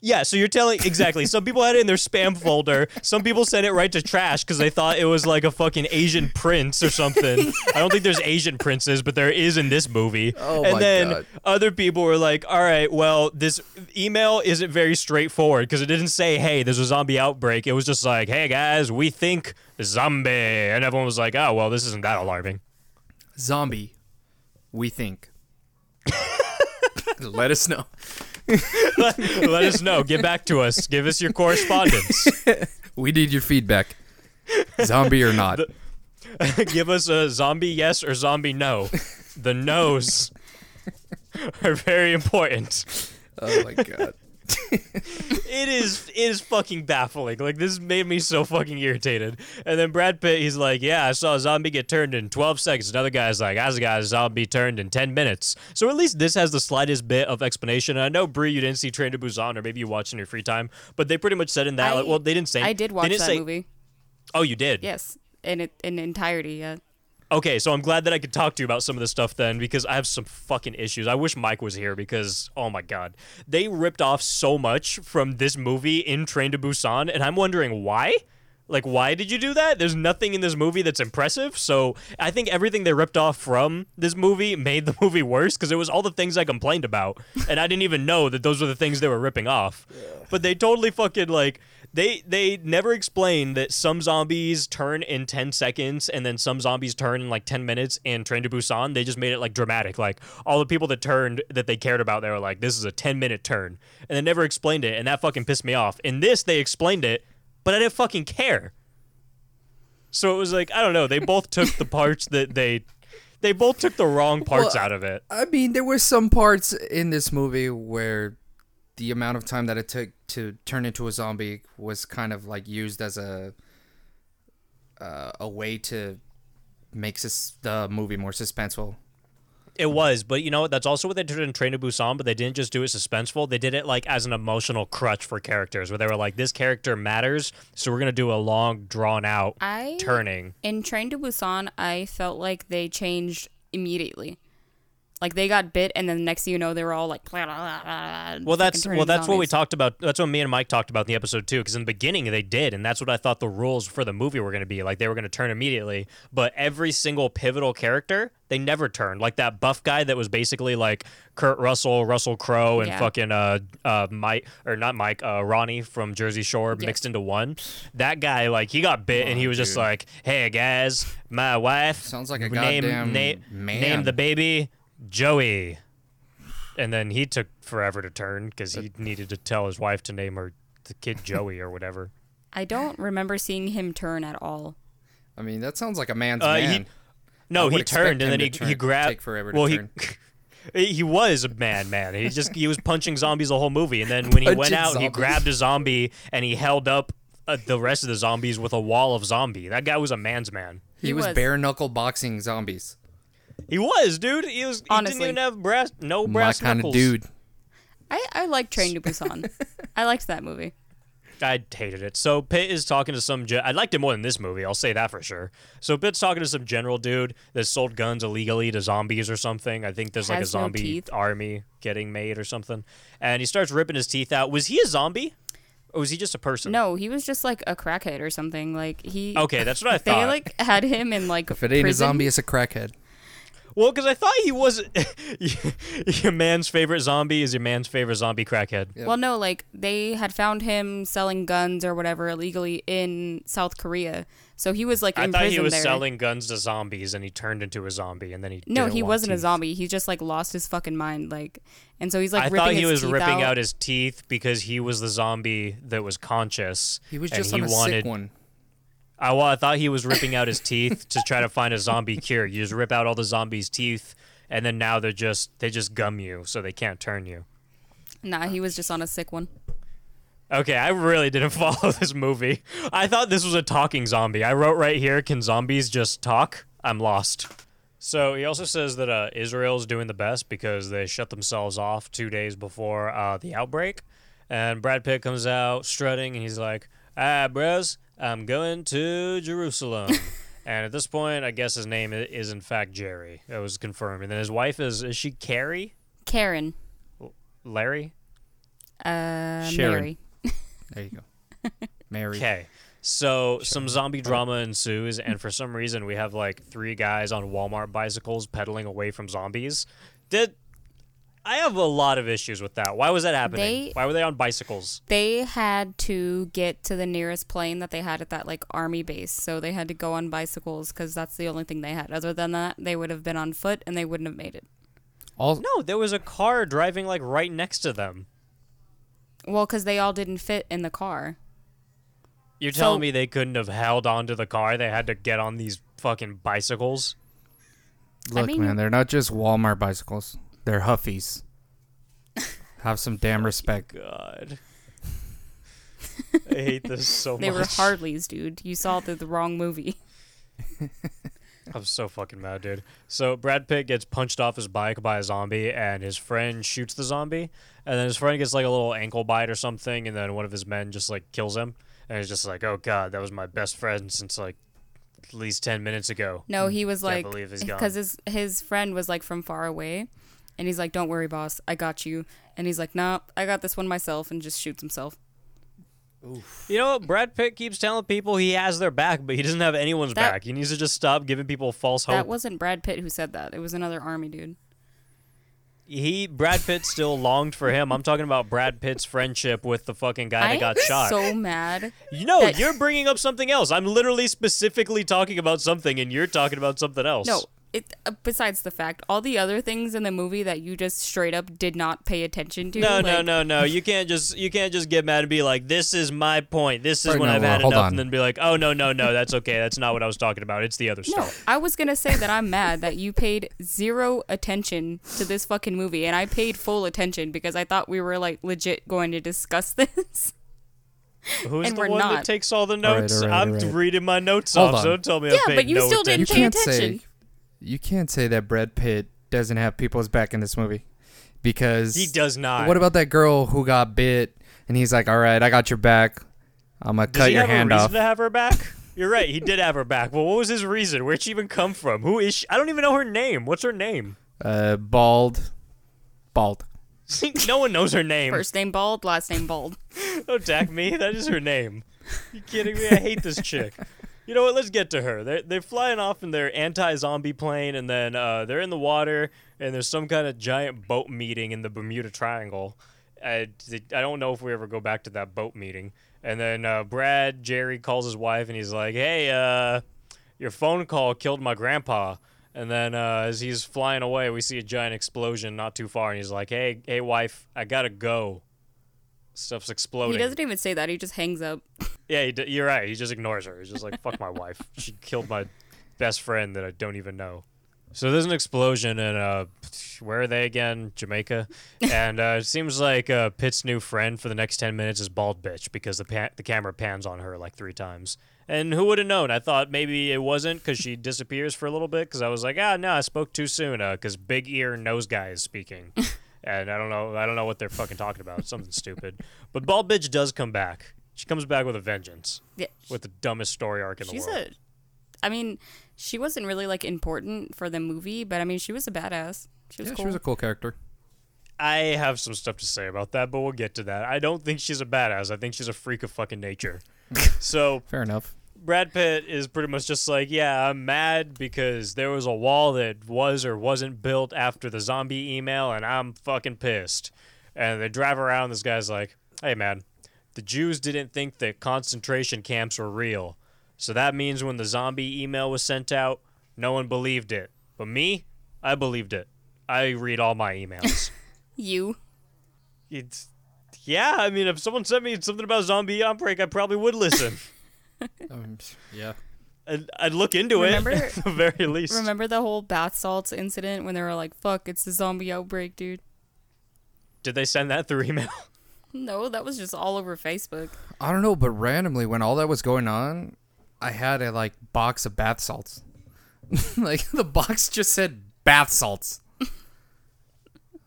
Yeah so you're telling exactly some people had it in their spam folder some people sent it right to trash because they thought it was like a fucking Asian prince or something I don't think there's Asian princes but there is in this movie Oh and my then God. other people were like, all right, well, this email isn't very straightforward because it didn't say, hey, there's a zombie outbreak. It was just like, hey, guys, we think zombie. And everyone was like, oh, well, this isn't that alarming. Zombie, we think. Let us know. let, let us know. Get back to us. Give us your correspondence. We need your feedback. Zombie or not. Give us a zombie yes or zombie no. The no's are very important. Oh my god. It is it is fucking baffling. Like this made me so fucking irritated. And then Brad Pitt, he's like, "Yeah, I saw a zombie get turned in 12 seconds." Another guy's like, "I got a zombie turned in 10 minutes." So at least this has the slightest bit of explanation. And I know Bree, you didn't see Train to Busan, or maybe you watched in your free time, but they pretty much said in that. I- like, well, they didn't say. I did watch that say- movie. Oh, you did. Yes, in it in entirety. Yeah. Okay, so I'm glad that I could talk to you about some of this stuff then because I have some fucking issues. I wish Mike was here because oh my god. They ripped off so much from this movie in Train to Busan and I'm wondering why? Like why did you do that? There's nothing in this movie that's impressive. So, I think everything they ripped off from this movie made the movie worse because it was all the things I complained about and I didn't even know that those were the things they were ripping off. But they totally fucking like they they never explain that some zombies turn in 10 seconds and then some zombies turn in like 10 minutes in Train to Busan. They just made it like dramatic. Like all the people that turned that they cared about, they were like, this is a 10 minute turn. And they never explained it. And that fucking pissed me off. In this, they explained it, but I didn't fucking care. So it was like, I don't know. They both took the parts that they. They both took the wrong parts Well, out of it. I mean, there were some parts in this movie where the amount of time that it took to turn into a zombie was kind of like used as a uh, a way to make sus- the movie more suspenseful. It was, but you know what? That's also what they did in Train to Busan. But they didn't just do it suspenseful. They did it like as an emotional crutch for characters, where they were like, "This character matters, so we're gonna do a long, drawn out I turning." in Train to Busan, I felt like they changed immediately. Like they got bit, and then the next thing you know, they were all like, blah, blah, blah, blah, Well, that's well, that's what we talked about. That's what me and Mike talked about in the episode too. Because in the beginning they did, and that's what I thought the rules for the movie were going to be. Like they were going to turn immediately, but every single pivotal character they never turned. Like that buff guy that was basically like Kurt Russell, Russell Crowe, and Yeah. fucking uh uh Mike or not Mike, uh Ronnie from Jersey Shore Yes. mixed into one. That guy like he got bit, and he was just like, "Hey guys, my wife Sounds like a name goddamn name man. name the baby Joey." And then he took forever to turn because he needed to tell his wife to name her the kid Joey or whatever. I don't remember seeing him turn at all. I mean, that sounds like a man's Uh, he- man. No, he turned and then he turn- he grabbed. take forever to well, turn. he he was a man, man. He just he was punching zombies the whole movie, and then when he went Punching out, he grabbed a zombie and he held up uh, the rest of the zombies with a wall of zombie. That guy was a man's man. he, He was, was. bare knuckle boxing zombies. He was, dude. He was. He Honestly. didn't even have brass. No My brass kind of knuckles. dude. I I like Train to Busan. I liked that movie. I hated it. So Pitt is talking to some. Ge- I liked it more than this movie. I'll say that for sure. So Pitt's talking to some general dude that sold guns illegally to zombies or something. I think there's like a Has no zombie teeth. army getting made or something. And he starts ripping his teeth out. Was he a zombie, or was he just a person? No, he was just like a crackhead or something. Like he. Okay, that's what I thought. They thought. like had him in like If it ain't a zombie, it's a crackhead. Well, because I thought he was your man's favorite zombie is your man's favorite zombie crackhead. Yep. Well, no, like they had found him selling guns or whatever illegally in South Korea. So he was like I in thought prison he was there. selling guns to zombies, and he turned into a zombie, and then he no, didn't he want wasn't a zombie. He just like lost his fucking mind. Like, and so he's like I ripping thought he his was ripping out. out his teeth because he was the zombie that was conscious. He was and just he a wanted, sick one. I, well, I thought he was ripping out his teeth to try to find a zombie cure. You just rip out all the zombies' teeth, and then now they're just they just gum you, so they can't turn you. Nah, he was just on a sick one. Okay, I really didn't follow this movie. I thought this was a talking zombie. I wrote right here, can zombies just talk? I'm lost. So he also says that uh, Israel's doing the best because they shut themselves off two days before uh, the outbreak. And Brad Pitt comes out strutting and he's like, ah, bros, I'm going to Jerusalem. and at this point, I guess his name is in fact Jerry. That was confirmed. And then his wife is, is she Carrie? Karen, Larry? uh, Sharon. Mary. There you go. Mary. Okay. So some zombie drama ensues, and for some reason we have like three guys on Walmart bicycles pedaling away from zombies. Did I have a lot of issues with that? Why was that happening? They- Why were they on bicycles? They had to get to the nearest plane that they had at that like army base, so they had to go on bicycles because that's the only thing they had. Other than that, they would have been on foot and they wouldn't have made it. All No, there was a car driving like right next to them. Well, because they all didn't fit in the car. You're So- telling me they couldn't have held onto the car? They had to get on these fucking bicycles. Look, mean- man, they're not just Walmart bicycles. They're Huffies. Have some damn respect. God. I hate this so They much. They were Harleys, dude. You saw the, the wrong movie. I'm so fucking mad, dude. So Brad Pitt gets punched off his bike by a zombie, and his friend shoots the zombie, and then his friend gets like a little ankle bite or something, and then one of his men just like kills him, and he's just like, "Oh God, that was my best friend since like at least ten minutes ago." No, he was Can't like believe he's gone. because his his friend was like from far away, and he's like, "Don't worry, boss, I got you." And he's like, "Nah, I got this one myself," and just shoots himself. You know what? Brad Pitt keeps telling people he has their back, but he doesn't have anyone's That- back. He needs to just stop giving people false hope. That wasn't Brad Pitt who said that. It was another army dude. he Brad Pitt still longed for him. I'm talking about Brad Pitt's friendship with the fucking guy I that got shot. so mad. You know, that- you're bringing up something else. I'm literally specifically talking about something, and you're talking about something else. No, it. Uh, besides the fact, all the other things in the movie that you just straight up did not pay attention to. no, no, like- no, no. You can't just you can't just get mad and be like, "This is my point. This is Right, when no, I've had enough," on. and then be like, "Oh no, no, no. That's okay. That's not what I was talking about. It's the other No, stuff." I was gonna say that I'm mad that you paid zero attention to this fucking movie, and I paid full attention because I thought we were like legit going to discuss this. Who's and the we're one that takes all the notes? all right, I'm all right. reading my notes Hold off, on. so don't tell me Yeah, I paid but you no still attention. didn't pay attention. say you can't say that Brad Pitt doesn't have people's back in this movie because He does not. What about that girl who got bit and he's like, "All right, I got your back. I'm gonna Does cut he your have hand a reason off." to have her back? You're right. He did have her back. Well, what was his reason? Where'd she even come from? Who is she? I don't even know her name. What's her name? Uh, bald, bald. no one knows her name. First name bald, last name bald. Don't attack me. That is her name. You kidding me? I hate this chick. You know what? Let's get to her. They're they're flying off in their anti-zombie plane, and then uh, they're in the water, and there's some kind of giant boat meeting in the Bermuda Triangle. I, I don't know if we ever go back to that boat meeting. And then uh, Brad Jerry calls his wife, and he's like, "Hey, uh, your phone call killed my grandpa." And then uh, as he's flying away, we see a giant explosion not too far, and he's like, "Hey, hey, wife, I gotta go." Stuff's exploding. He doesn't even say that. He just hangs up. Yeah, he d- you're right. He just ignores her. He's just like, "Fuck my wife. She killed my best friend that I don't even know." So there's an explosion, and uh, where are they again? Jamaica, and uh, it seems like uh, Pitt's new friend for the next ten minutes is bald bitch because the pa- the camera pans on her like three times. And who would have known? I thought maybe it wasn't because she disappears for a little bit. Because I was like, ah, no, I spoke too soon. Because big ear nose guy is speaking, and I don't know, I don't know what they're fucking talking about. Something stupid. But bald bitch does come back. She comes back with a vengeance Yeah, with the dumbest story arc in the she's world. a. I mean, she wasn't really like important for the movie, but I mean, she was a badass. She was Yeah, cool. she was a cool character. I have some stuff to say about that, but we'll get to that. I don't think she's a badass. I think she's a freak of fucking nature. so Fair enough. Brad Pitt is pretty much just like, yeah, I'm mad because there was a wall that was or wasn't built after the zombie email, and I'm fucking pissed. And they drive around. This guy's like, hey, man, the Jews didn't think that concentration camps were real. So that means when the zombie email was sent out, no one believed it. But me, I believed it. I read all my emails. you. it's, yeah, I mean, if someone sent me something about zombie outbreak, I probably would listen. Um, yeah. I'd, I'd look into Remember- it at the very least. Remember the whole bath salts incident when they were like, "Fuck, it's the zombie outbreak, dude." Did they send that through email? No, that was just all over Facebook. I don't know, but randomly when all that was going on, I had a like box of bath salts. like the box just said bath salts.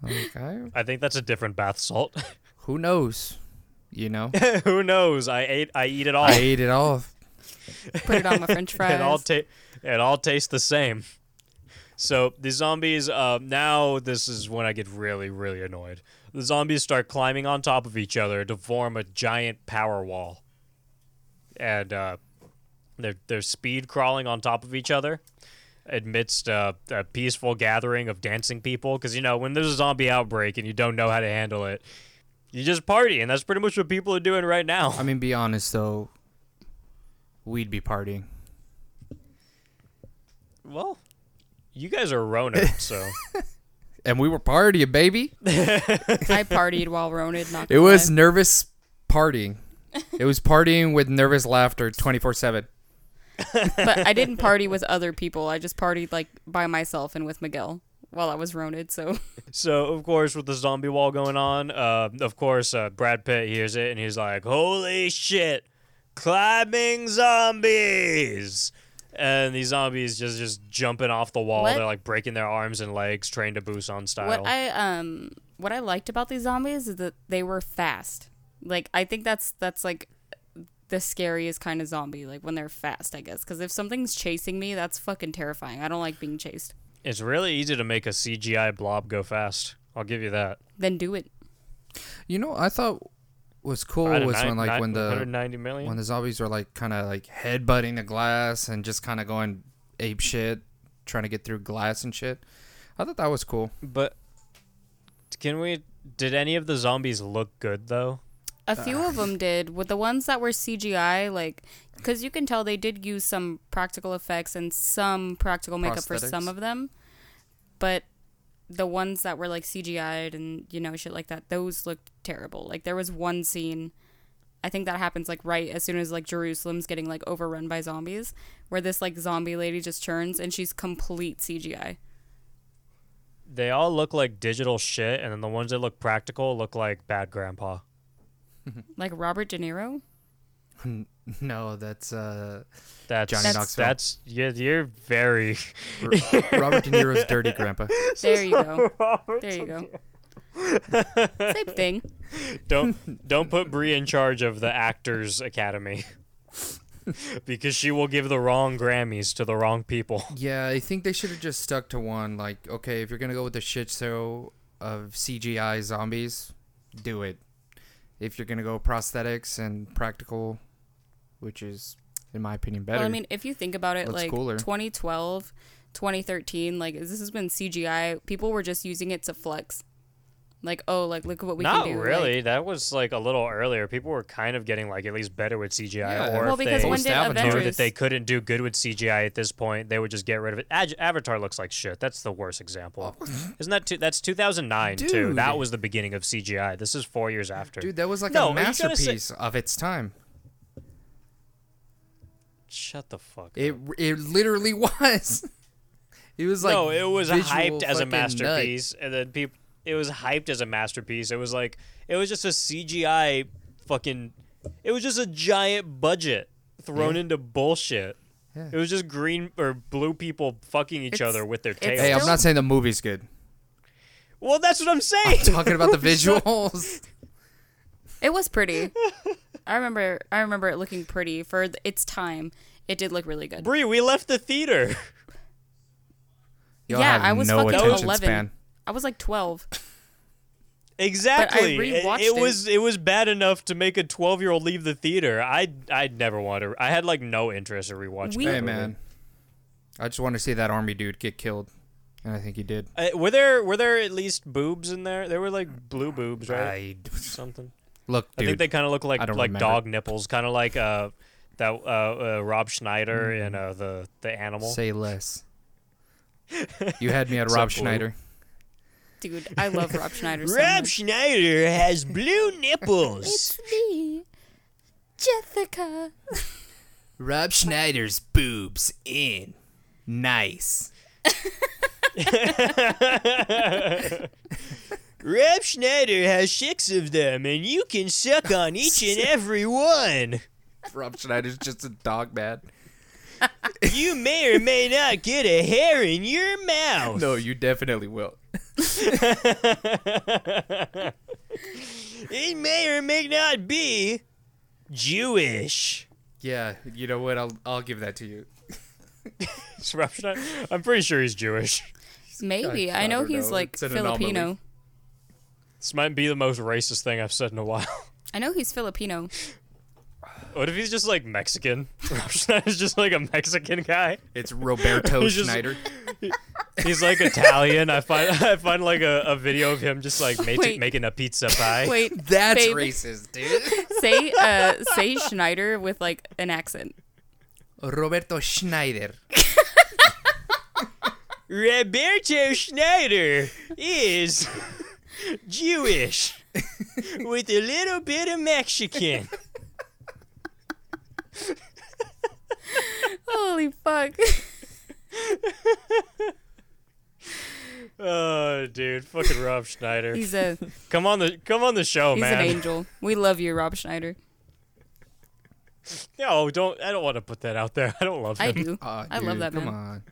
like, I, I think that's a different bath salt. who knows? You know, Who knows? I ate. I eat it all. I ate it all. Put it on my French fries. it all ta- it all tastes the same. So the zombies. Uh, now this is when I get really, really annoyed. The zombies start climbing on top of each other to form a giant power wall, and uh, they're they're speed crawling on top of each other amidst uh, a peaceful gathering of dancing people. Because you know when there's a zombie outbreak and you don't know how to handle it, you just party, and that's pretty much what people are doing right now. I mean, be honest though, we'd be partying. Well, you guys are Rona, so. And we were partying, baby. I partied while Ronid. Not It was lie. nervous partying. It was partying with nervous laughter 24 7. but I didn't party with other people. I just partied like by myself and with Miguel while I was roned. So So of course, with the zombie wall going on, uh, of course, uh, Brad Pitt hears it and he's like, "Holy shit, climbing zombies!" And these zombies just just jumping off the wall. What? They're like breaking their arms and legs, Train to Busan style. what I um what I liked about these zombies is that they were fast. Like I think that's that's like the scariest kind of zombie, like when they're fast, I guess. Because if something's chasing me, that's fucking terrifying. I don't like being chased. It's really easy to make a CGI blob go fast. I'll give you that. Then do it. You know, I thought was cool Right, was nine- when like nine- when the 190 million. when the zombies were like kind of like headbutting the glass and just kind of going ape shit, trying to get through glass and shit. I thought that was cool. But can we? Did any of the zombies look good though? A few of them did. With the ones that were CGI, like, because you can tell they did use some practical effects and some practical makeup for some of them. But the ones that were like CGI'd and, you know, shit like that, those looked terrible. Like, there was one scene, I think that happens like right as soon as like Jerusalem's getting like overrun by zombies, where this like zombie lady just turns and she's complete CGI. They all look like digital shit, and then the ones that look practical look like bad grandpa. Like Robert De Niro? No, that's uh That's Johnny that's, Knoxville. that's yeah, you're very Robert De Niro's dirty grandpa. There you go. There you go. Same thing. don't don't put Bree in charge of the Actors Academy because she will give the wrong Grammys to the wrong people. Yeah, I think they should have just stuck to one. Like, okay, if you're gonna go with the shit show of CGI zombies, do it. If you're gonna go prosthetics and practical, which is, in my opinion, better. Well, I mean, if you think about it, like cooler. 2012, 2013, like this has been CGI. People were just using it to flex. Like, oh, like look at what we Not can do. really. Like, that was like a little earlier. People were kind of getting like at least better with CGI, Yeah. or well, if because they when did Avengers? that they couldn't do good with CGI at this point, they would just get rid of it. Ag- Avatar looks like shit. That's the worst example. Oh. Isn't that two, that's 2009 too? That was the beginning of CGI. This is four years after. dude, that was like No, a are say- masterpiece of its time. Shut the fuck. It up. it literally was. It was like no, it was hyped as a fucking nut. masterpiece, and then people. It was hyped as a masterpiece. It was like it was just a CGI fucking. It was just a giant budget thrown Yeah. into bullshit. Yeah. It was just green or blue people fucking each It's- other with their tails. Hey, I'm not saying the movie's good. well, that's what I'm saying. I'm Talking about the visuals. it was pretty. I remember. I remember it looking pretty for th- its time. It did look really good. Bree, we left the theater. Y'all yeah, have I was no fucking attention 11. span. I was like 12. Exactly. It- rewatched it, it. was it was bad enough to make a 12 year old leave the theater. I I'd never want to. I had like no interest in rewatching. We- Hey man, I just want to see that army dude get killed, and I think he did. Uh, were there were there at least boobs in there? There were like blue boobs, right? I, Something. look, I think they kind of look like like remember. dog nipples, kind of like uh that uh, uh Rob Schneider and uh the the animal. Say less. You had me at Rob. Schneider. Dude, I love Rob Schneider so Rob much. Schneider has blue nipples. It's me, Jessica. Rob Schneider's boobs in. Nice. Rob Schneider has six of them, and you can suck on each and every one. Rob Schneider's just a dog man. You may or may not get a hair in your mouth. No, you definitely will. It may or may not be Jewish. Yeah, you know what? I'll I'll give that to you. Is Rob Schneider- I'm pretty sure he's Jewish. Maybe. I I, know don't he's know. like It's an anomaly. Filipino. This might be the most racist thing I've said in a while. I know he's Filipino. What if he's just like Mexican? Rob Schneider's just like a Mexican guy. It's Roberto He's just- Schneider. He's like Italian. I find I find like a, a video of him just like ma- making a pizza pie. Wait, That's babe, racist, dude. Say uh say Schneider with like an accent. Roberto Schneider. Roberto Schneider is Jewish with a little bit of Mexican. Holy fuck. Oh, dude, fucking Rob Schneider. He's a come on the come on the show, he's man. He's an angel. We love you, Rob Schneider. No, don't. I don't want to put that out there. I don't love him. I do. Aw, I love that come man. on.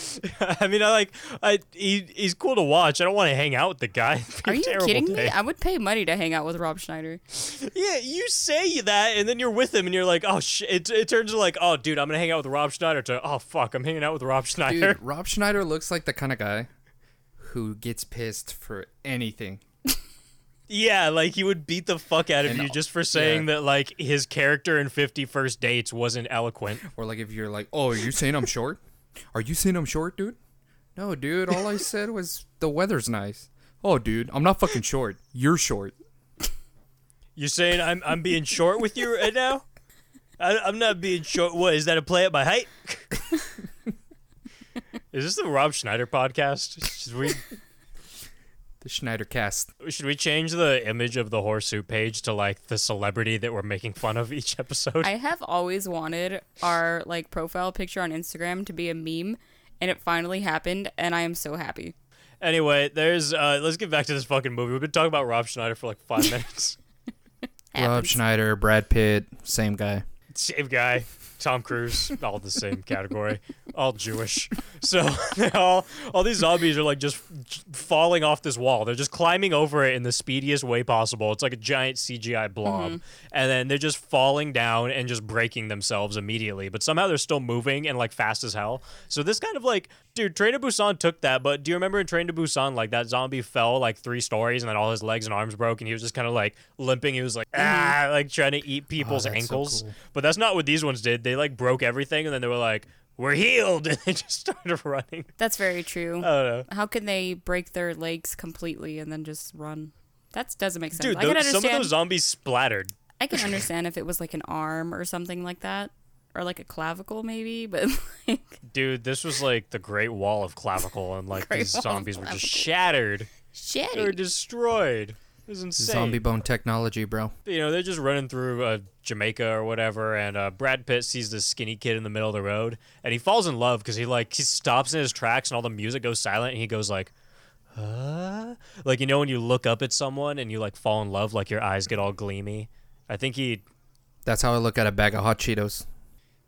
I mean, I like. I he, he's cool to watch. I don't want to hang out with the guy. Are you terrible kidding me? I would pay money to hang out with Rob Schneider. Yeah, you say that, and then you're with him, and you're like, oh shit. It, it turns to like, oh dude, I'm gonna hang out with Rob Schneider. To oh fuck, I'm hanging out with Rob Schneider. Dude, Rob Schneider looks like the kind of guy who gets pissed for anything. Yeah, like he would beat the fuck out of And- you just for saying yeah. that like his character in Fifty First Dates wasn't eloquent. Or like if you're like, oh, are you saying I'm short? Are you saying I'm short, dude? No, dude. All I said was the weather's nice. Oh, dude, I'm not fucking short. You're short. You're saying I'm I'm being short with you right now? I, I'm not being short. What is that a play at my height? is this the Rob Schneider podcast? Should we The Schneider cast. should we change the image of the horseshoe page to like the celebrity that we're making fun of each episode? I have always wanted our like profile picture on Instagram to be a meme, and it finally happened, and I am so happy. Anyway, there's uh let's get back to this fucking movie. We've been talking about Rob Schneider for like five minutes. Rob Happens. Schneider, Brad Pitt, same guy. Same guy, Tom Cruise, all the same category, all Jewish. So all all these zombies are like just falling off this wall. They're just climbing over it in the speediest way possible. It's like a giant CGI blob, and then they're just falling down and just breaking themselves immediately. But somehow they're still moving and like fast as hell. So this kind of like, dude, Train to Busan took that. But do you remember in Train to Busan, like that zombie fell like three stories and then all his legs and arms broke, and he was just kind of like limping. He was like ah, like trying to eat people's so ankles. cool. But that's not what these ones did. They like broke everything and then they were like, "We're healed," and they just started running. That's very true. I don't know, How can they break their legs completely and then just run? That doesn't make sense. dude. I can those- some of understand. those zombies splattered. I can understand if it was like an arm or something like that, or like a clavicle maybe. But like, Dude, this was like the Great Wall of Clavicle, and like these zombies were just Clavicle. shattered. They were destroyed. It was insane. Zombie bone technology, bro. you know, they're just running through uh, Jamaica or whatever, and uh, Brad Pitt sees this skinny kid in the middle of the road, and he falls in love because he like he stops in his tracks, and all the music goes silent, and he goes like, "Huh?" Like you know when you look up at someone and you like fall in love, like your eyes get all gleamy. I think he, That's how I look at a bag of hot Cheetos.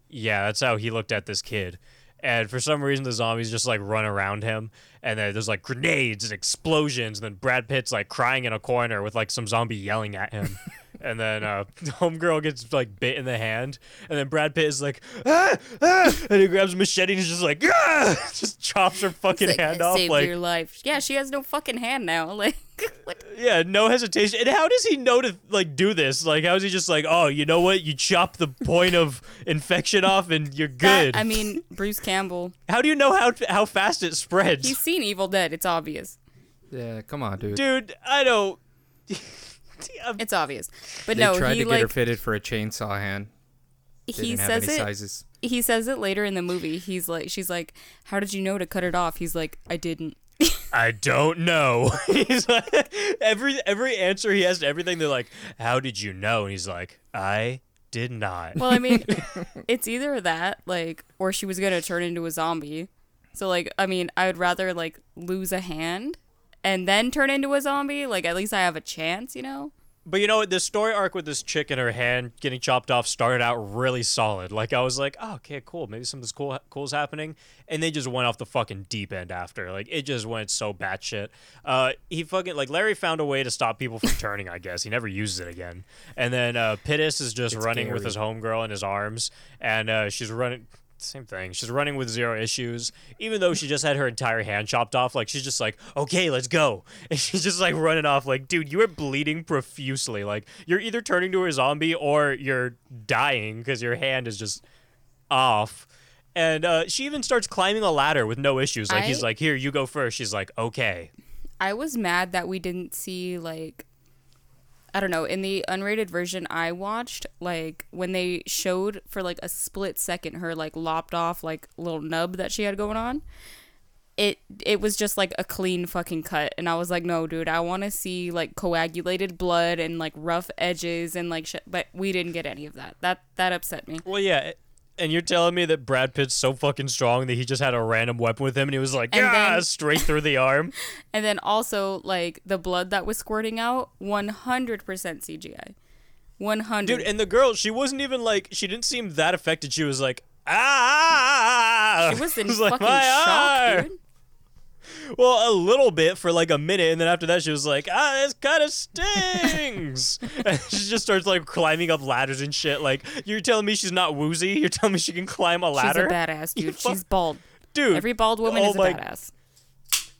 yeah, that's how he looked at this kid. And for some reason, the zombies just like run around him, and then there's like grenades and explosions, and then Brad Pitt's like crying in a corner with like some zombie yelling at him. and then uh, homegirl gets like bit in the hand, and then Brad Pitt is like, ah, ah, and he grabs a machete and he's just like, ah, just chops her fucking like, hand I off. saved Like, your life. Yeah, she has no fucking hand now. Like, what? yeah, no hesitation. And how does he know to like do this? Like, how is he just like, oh, you know what? You chop the point of infection off and you're That- good. I mean, Bruce Campbell. how do you know how how fast it spreads? He's seen Evil Dead. It's obvious. Yeah, come on, dude. Dude, I don't. I'm- It's obvious. But they no, tried he to get her fitted for a chainsaw hand. They he didn't have says any it. sizes. He says it later in the movie. He's like, she's like, "How did you know to cut it off?" He's like, "I didn't." I don't know. he's like every every answer he has to everything. They're like, "How did you know?" And he's like, "I did not." Well, I mean, it's either that, like, or she was gonna turn into a zombie. So, like, I mean, I would rather like lose a hand and then turn into a zombie. Like, at least I have a chance, you know. But you know what? The story arc with this chick and her hand getting chopped off started out really solid. Like I was like, oh, okay, cool. Maybe something's cool cool's happening, and they just went off the fucking deep end after. Like it just went so batshit. Uh, he fucking like Larry found a way to stop people from turning. I guess he never uses it again. And then uh, Pittis is just It's running with his homegirl in his arms, and uh, she's running. Same thing. She's running with zero issues, even though she just had her entire hand chopped off. Like she's just like, okay, let's go, and she's just like running off. Like, dude, you are bleeding profusely. Like you're either turning to a zombie or you're dying because your hand is just off. And uh, she even starts climbing a ladder with no issues. Like he's like, here, you go first. She's like, okay. I was mad that we didn't see like I don't know, in the unrated version I watched, like when they showed for like a split second her like lopped off like little nub that she had going on. It it was just like a clean fucking cut and I was like, "No, dude, I want to see like coagulated blood and like rough edges and like shit." But we didn't get any of that. That that upset me. Well, yeah. And you're telling me that Brad Pitt's so fucking strong that he just had a random weapon with him and he was like, ah, then- straight through the arm. And then also like the blood that was squirting out, 100% CGI. 100. Dude, and the girl, she wasn't even like, she didn't seem that affected. She was like, ah. she was in was like, fucking "My shock, arm." dude. Well, a little bit for like a minute, and then after that, she was like, "Ah, this kind of stings." and she just starts like climbing up ladders and shit. Like, you're telling me she's not woozy? You're telling me she can climb a ladder? She's a badass, dude. She's bald. Dude, Every bald woman oh is a my- badass.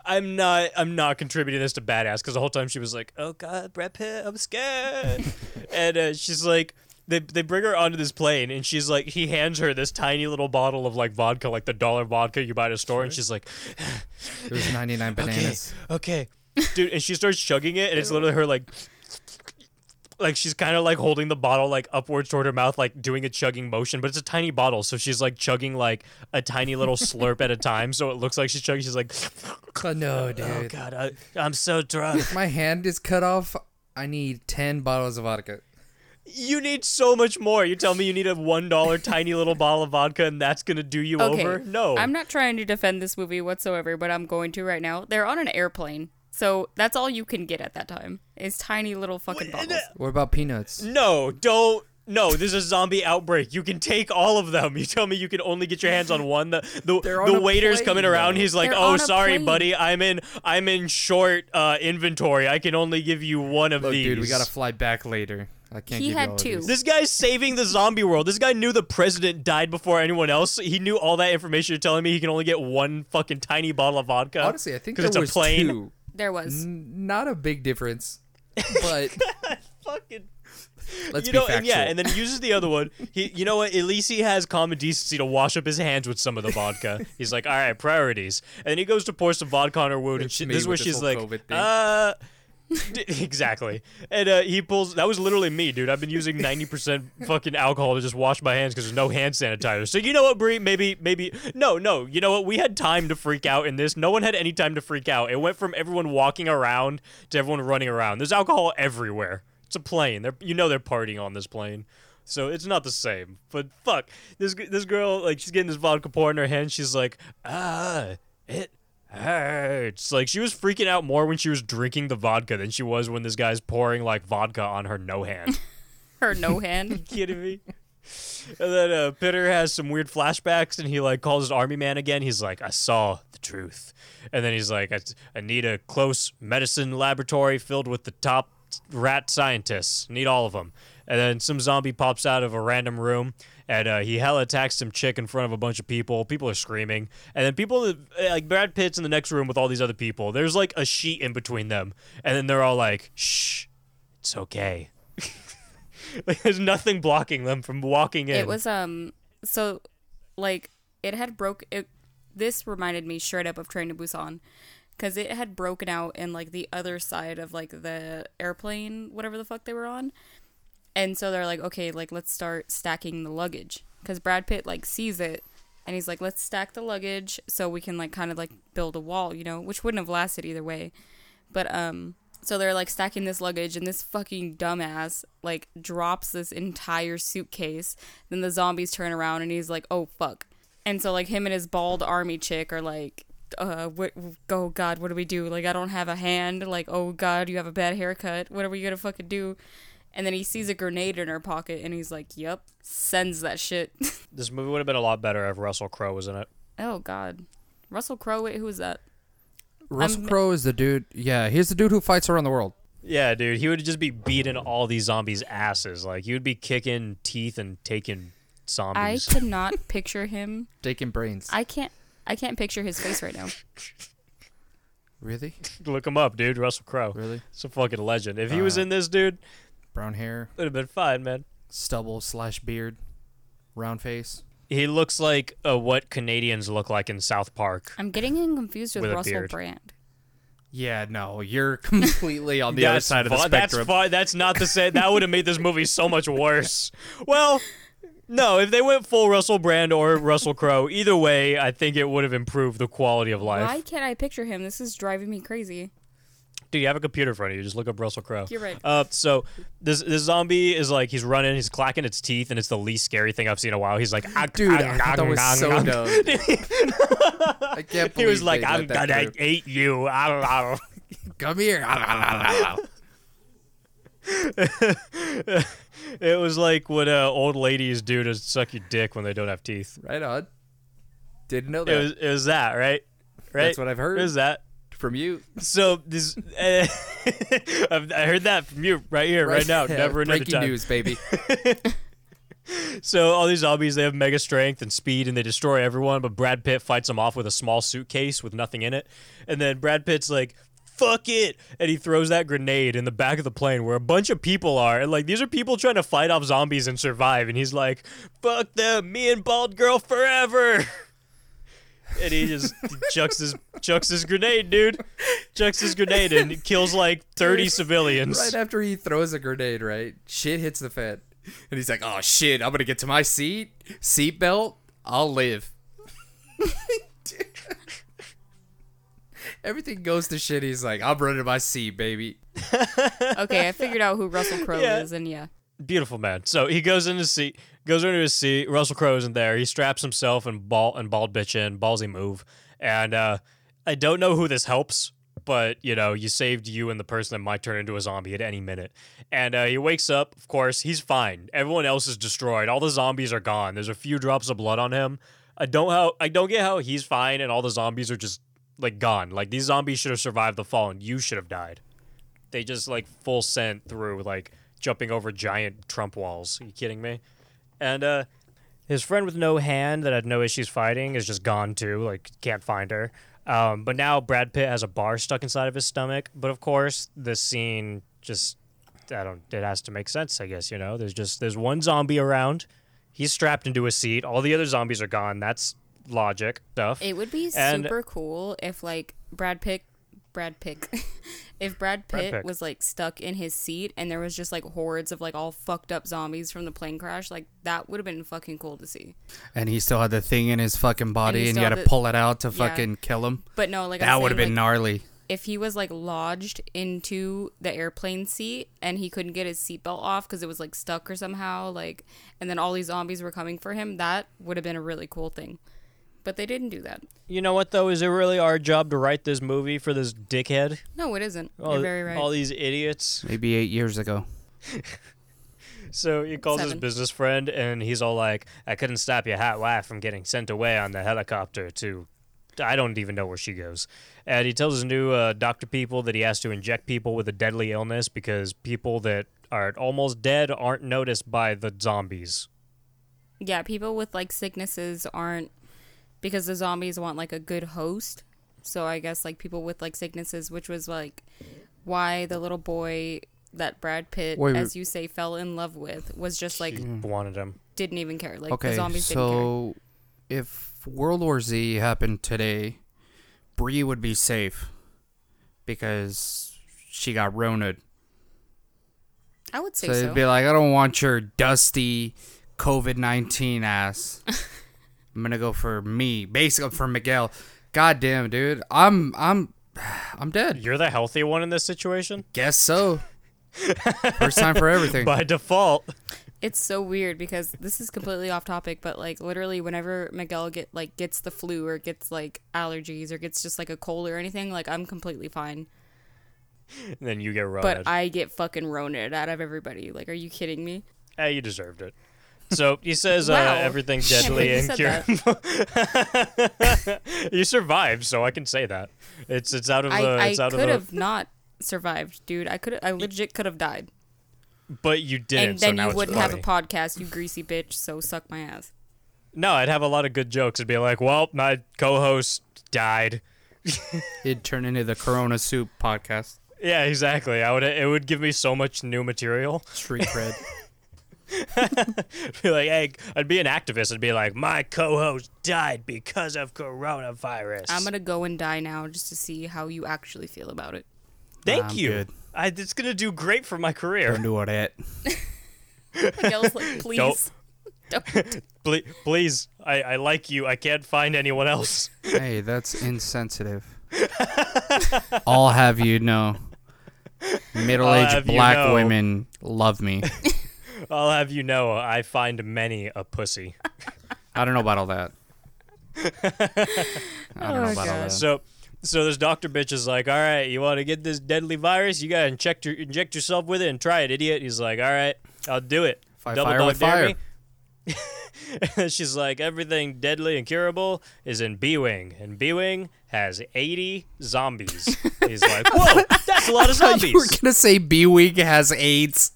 I'm not. I'm not contributing this to badass because the whole time she was like, "Oh God, Brad Pitt, I'm scared," and uh, she's like. They, they bring her onto this plane and she's like he hands her this tiny little bottle of like vodka like the dollar vodka you buy at a store and she's like It was 99 bananas. okay, dude, and she starts chugging it, and it's literally her like, like she's kind of like holding the bottle like upwards toward her mouth, like doing a chugging motion, but it's a tiny bottle, so she's like chugging like a tiny little slurp at a time, so it looks like she's chugging. She's like, Oh, no, oh, dude. oh god, I, I'm so drunk. My hand is cut off. I need 10 bottles of vodka. You need so much more. You tell me you need a one dollar tiny little bottle of vodka, and that's gonna do you Okay. over? No, I'm not trying to defend this movie whatsoever, but I'm going to right now. They're on an airplane. So that's all you can get at that time. Is tiny little fucking bottles. What about peanuts? No, don't. No, there's a zombie outbreak. You can take all of them. You tell me you can only get your hands on one. The the, on the waiter's plane, coming around. though. He's like, They're "Oh, sorry, plane. buddy. I'm in I'm in short uh, inventory. I can only give you one of Look, these." dude, we gotta fly back later. I can't He give had you all two. Of these. This guy's saving the zombie world. This guy knew the president died before anyone else. He knew all that information. You're telling me he can only get one fucking tiny bottle of vodka? Honestly, I think there it's was a plane. two. There was. N- not a big difference, but Fucking let's you be know, factual. and yeah, and then he uses the other one. He, you know what? At least he has common decency to wash up his hands with some of the vodka. He's like, all right, priorities. And then he goes to pour some vodka on her wound, and she, this is where she's like, COVID thing. uh. exactly, and uh, he pulls. That was literally me, dude. I've been using ninety percent fucking alcohol to just wash my hands because there's no hand sanitizer. So you know what, Bree? Maybe, maybe no, no. You know what? We had time to freak out in this. No one had any time to freak out. It went from everyone walking around to everyone running around. There's alcohol everywhere. It's a plane. They're you know they're partying on this plane. So it's not the same. But fuck, this this girl like she's getting this vodka pour in her hand. She's like, ah, it hurts. Like she was freaking out more when she was drinking the vodka than she was when this guy's pouring like vodka on her no hand. Her no hand. You kidding me? And then uh, Pitter has some weird flashbacks, and he like calls his army man again. He's like, "I saw the truth," and then he's like, "I, I need a close medicine laboratory filled with the top rat scientists. Need all of them." And then some zombie pops out of a random room, and uh, he hella attacks some chick in front of a bunch of people. People are screaming, and then people uh, like Brad Pitt's in the next room with all these other people. There's like a sheet in between them, and then they're all like, "Shh, it's okay." Like, there's nothing blocking them from walking in. It was um so like it had broke it this reminded me straight up of Train to Busan cuz it had broken out in like the other side of like the airplane whatever the fuck they were on. And so they're like okay, like let's start stacking the luggage cuz Brad Pitt like sees it and he's like let's stack the luggage so we can like kind of like build a wall, you know, which wouldn't have lasted either way. But um so they're like stacking this luggage and this fucking dumbass like drops this entire suitcase. Then the zombies turn around and he's like, "Oh fuck." And so like him and his bald army chick are like uh what oh god, what do we do? Like I don't have a hand. Like oh god, you have a bad haircut. What are we to fucking do? And then he sees a grenade in her pocket and he's like, "Yep." Sends that shit. this movie would have been a lot better if Russell Crowe was in it. oh god. Russell Crowe, wait, who is that? Russell I'm- Crowe is the dude. Yeah, he's the dude who fights around the world. Yeah, dude, he would just be beating all these zombies' asses. Like he would be kicking teeth and taking zombies. I zombies. cannot picture him. Taking brains. I can't I can't picture his face right now. really? Look him up, dude. Russell Crowe. Really? It's a fucking legend. If he was Uh, in this, dude, Brown hair, would have been fine, man. stubble slash beard, round face. He looks like uh, what Canadians look like in South Park. I'm getting him confused with, With a Russell beard. Brand. Yeah, no, you're completely on the other that's side of the fu- That's spectrum. fine. That's not the same. That would have made this movie so much worse. Well, no, if they went full Russell Brand or Russell Crowe, either way, I think it would have improved the quality of life. Why can't I picture him? This is driving me crazy. Dude, you have a computer in front of you. Just look up Russell Crowe. You're right. Uh, so this this zombie is like he's running, he's clacking its teeth, and it's the least scary thing I've seen in a while. He's like, "Ah, Dude, ah, I thought that was ah, so ah." dumb. I can't believe it. He was like, "I'm gonna eat you." Ah, ah. come here. It was like what uh, old ladies do to suck your dick when they don't have teeth. right on. Didn't know It that was it was that right? Right. That's what I've heard. It was that. From you. So this, uh, I've- heard that from you right here, right, now. Yeah, Never another breaking time. news, baby. So all these zombies, they have mega strength and speed, and they destroy everyone. But Brad Pitt fights them off with a small suitcase with nothing in it, and then Brad Pitt's like, "Fuck it," and he throws that grenade in the back of the plane where a bunch of people are, and like these are people trying to fight off zombies and survive, and he's like, "Fuck them, me and bald girl forever." And he just chucks his chucks his grenade, dude. Chucks his grenade and kills like thirty civilians. right after he throws a grenade, right? Shit hits the fan. And he's like, oh shit, I'm gonna get to my seat. Seatbelt, I'll live. Everything goes to shit. He's like, I'm running my seat, baby. Okay, I figured out who Russell Crowe Yeah. is, and yeah. Beautiful man. So he goes in his seat, goes into his seat. Russell Crowe isn't there. He straps himself and ball and bald bitch in, ballsy move. And uh, I don't know who this helps, but you know, you saved you and the person that might turn into a zombie at any minute. And uh, he wakes up. Of course, he's fine. Everyone else is destroyed. All the zombies are gone. There's a few drops of blood on him. I don't how I don't get how he's fine and all the zombies are just like gone. Like these zombies should have survived the fall and you should have died they just like full sent through like jumping over giant Trump walls. Are you kidding me? And uh his friend with no hand that had no issues fighting is just gone too. Like can't find her. Um, but now Brad Pitt has a bar stuck inside of his stomach. But of course, this scene just I don't. It has to make sense, I guess. You know, there's just there's one zombie around. He's strapped into a seat. All the other zombies are gone. That's logic stuff. It would be And- super cool if like Brad Pitt Brad Pitt if Brad Brad Pitt Pitt. was like stuck in his seat and there was just like hordes of like all fucked up zombies from the plane crash, like that would have been fucking cool to see. And he still had the thing in his fucking body, he and, you had had to the- pull it out to Yeah. fucking kill him. But no, like That would have been like, gnarly. if he was like lodged into the airplane seat and he couldn't get his seatbelt off because it was like stuck or somehow, like, and then all these zombies were coming for him, that would have been a really cool thing. But they didn't do that. you know what though? Is it really our job to write this movie for this dickhead? No, it isn't. All, You're very right. all these idiots. Maybe eight years ago. So he calls his business friend and he's all like, I couldn't stop your hot wife from getting sent away on the helicopter to. I don't even know where she goes. And he tells his new uh, doctor people that he has to inject people with a deadly illness because people that are almost dead aren't noticed by the zombies. yeah, people with like sicknesses aren't because the zombies want like a good host. So I guess like people with like sicknesses, which was like why the little boy that Brad Pitt, Wait, as you say, fell in love with, was just like wanted him. didn't even care. Like the okay, zombies didn't care. so if World War Z happened today, Bree would be safe because she got Rona'd. I would say So so. it'd be like, I don't want your dusty COVID nineteen ass. I'm gonna go for me, basically for Miguel. God damn, dude, I'm I'm I'm dead. You're the healthy one in this situation? Guess so. First time for everything. By default. It's so weird because this is completely off topic, but like literally whenever Miguel get like gets the flu or gets like allergies or gets just like a cold or anything, like I'm completely fine. And then you get run. But I get fucking roned out of everybody. Like, are you kidding me? Eh, you deserved it. So he says Wow. uh, everything deadly believe you and said curable. you survived, so I can say that. It's it's out of the I, it's I out of could the have not survived, dude. I could I legit could have died. but you didn't. and so then now you wouldn't have a podcast, you greasy bitch, so suck my ass. No, I'd have a lot of good jokes. It'd be like, well, my co-host died. It'd turn into the Corona Soup podcast. Yeah, exactly. I would. It would give me so much new material. Street cred. be like, hey, I'd be an activist. I'd be like, my co-host died because of coronavirus. I'm gonna go and die now just to see how you actually feel about it. Thank I'm you. good. I, it's gonna do great for my career. Don't do that. Miguel's like, please. Don't. Ple- please, I, I like you. I can't find anyone else. Hey, that's insensitive. I'll have you know, Middle-aged have you black know- women love me. I'll have you know, I find many a pussy. I don't know about all that. I don't know Oh, about all that. So, so this doctor bitch is like, "All right, you want to get this deadly virus? You gotta inject your inject yourself with it and try it, idiot." He's like, "All right, I'll do it." Fight Double fire dog with fire. me. And She's like, everything deadly and curable is in B Wing, and B Wing has 80 zombies. He's like, whoa, that's a lot of zombies. You were zombies. gonna say B Wing has AIDS.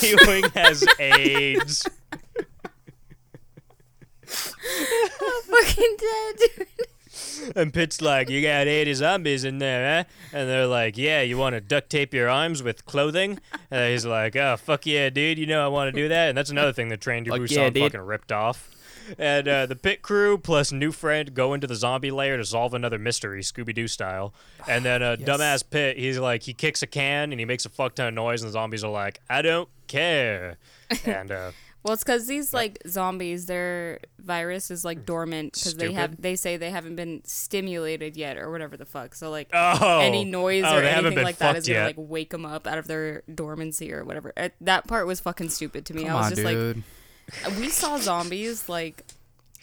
B Wing has AIDS. I'm Fucking dead, dude. And Pitt's like, you got 80 zombies in there, eh? And they're like, yeah, you want to duct tape your arms with clothing? And he's like, oh, fuck yeah, dude. You know I want to do that. And that's another thing that Train to Fuck Busan yeah, dude. fucking ripped off. And uh, the pit crew plus new friend go into the zombie lair to solve another mystery, Scooby Doo style. And then uh, dumbass Pit, he's like, he kicks a can and he makes a fuck ton of noise, and the zombies are like, I don't care. And uh, Well, it's because these like zombies, their virus is like dormant because they have they say they haven't been stimulated yet or whatever the fuck. So like oh, any noise oh, or anything like that is fucked gonna yet. like wake them up out of their dormancy or whatever. Uh, that part was fucking stupid to me. Come I was on, just dude. like, we saw zombies like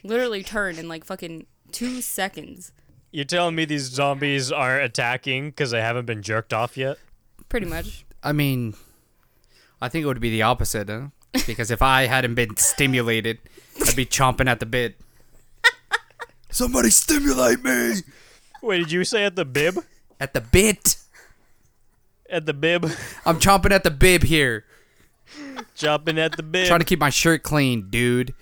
literally turn in like fucking two seconds, You're telling me these zombies aren't attacking because they haven't been jerked off yet? pretty much. I mean, I think it would be the opposite, huh? Because if I hadn't been stimulated, I'd be chomping at the bit. Somebody stimulate me Wait, did you say at the bib? at the bit. At the bib? I'm chomping at the bib here, Jumping at the bib. trying to keep my shirt clean, dude.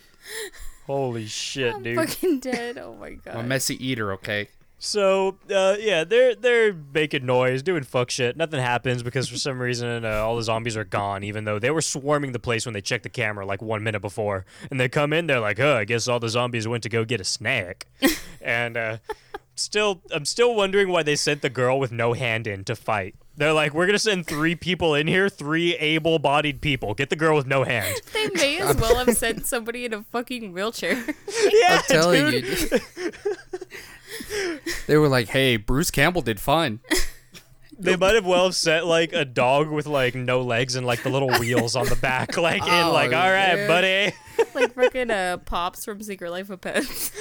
Holy shit, I'm dude. fucking dead. Oh my I'm a messy eater, okay? So, uh, yeah, they're they're making noise, doing fuck shit. Nothing happens because for some reason uh, all the zombies are gone, even though they were swarming the place when they checked the camera like one minute before. And they come in, they're like, "Huh, I guess all the zombies went to go get a snack." and uh, still, I'm still wondering why they sent the girl with no hand in to fight. They're like, "We're gonna send three people in here, three able-bodied people. Get the girl with no hand." They may as well have sent somebody in a fucking wheelchair. yeah, I'm telling dude. you. they were like, "Hey, Bruce Campbell did fine." They might have well have sent like a dog with like no legs and like the little wheels on the back, like in Oh, like, all right, yeah. buddy. like freaking uh, Pops from Secret Life of Pets.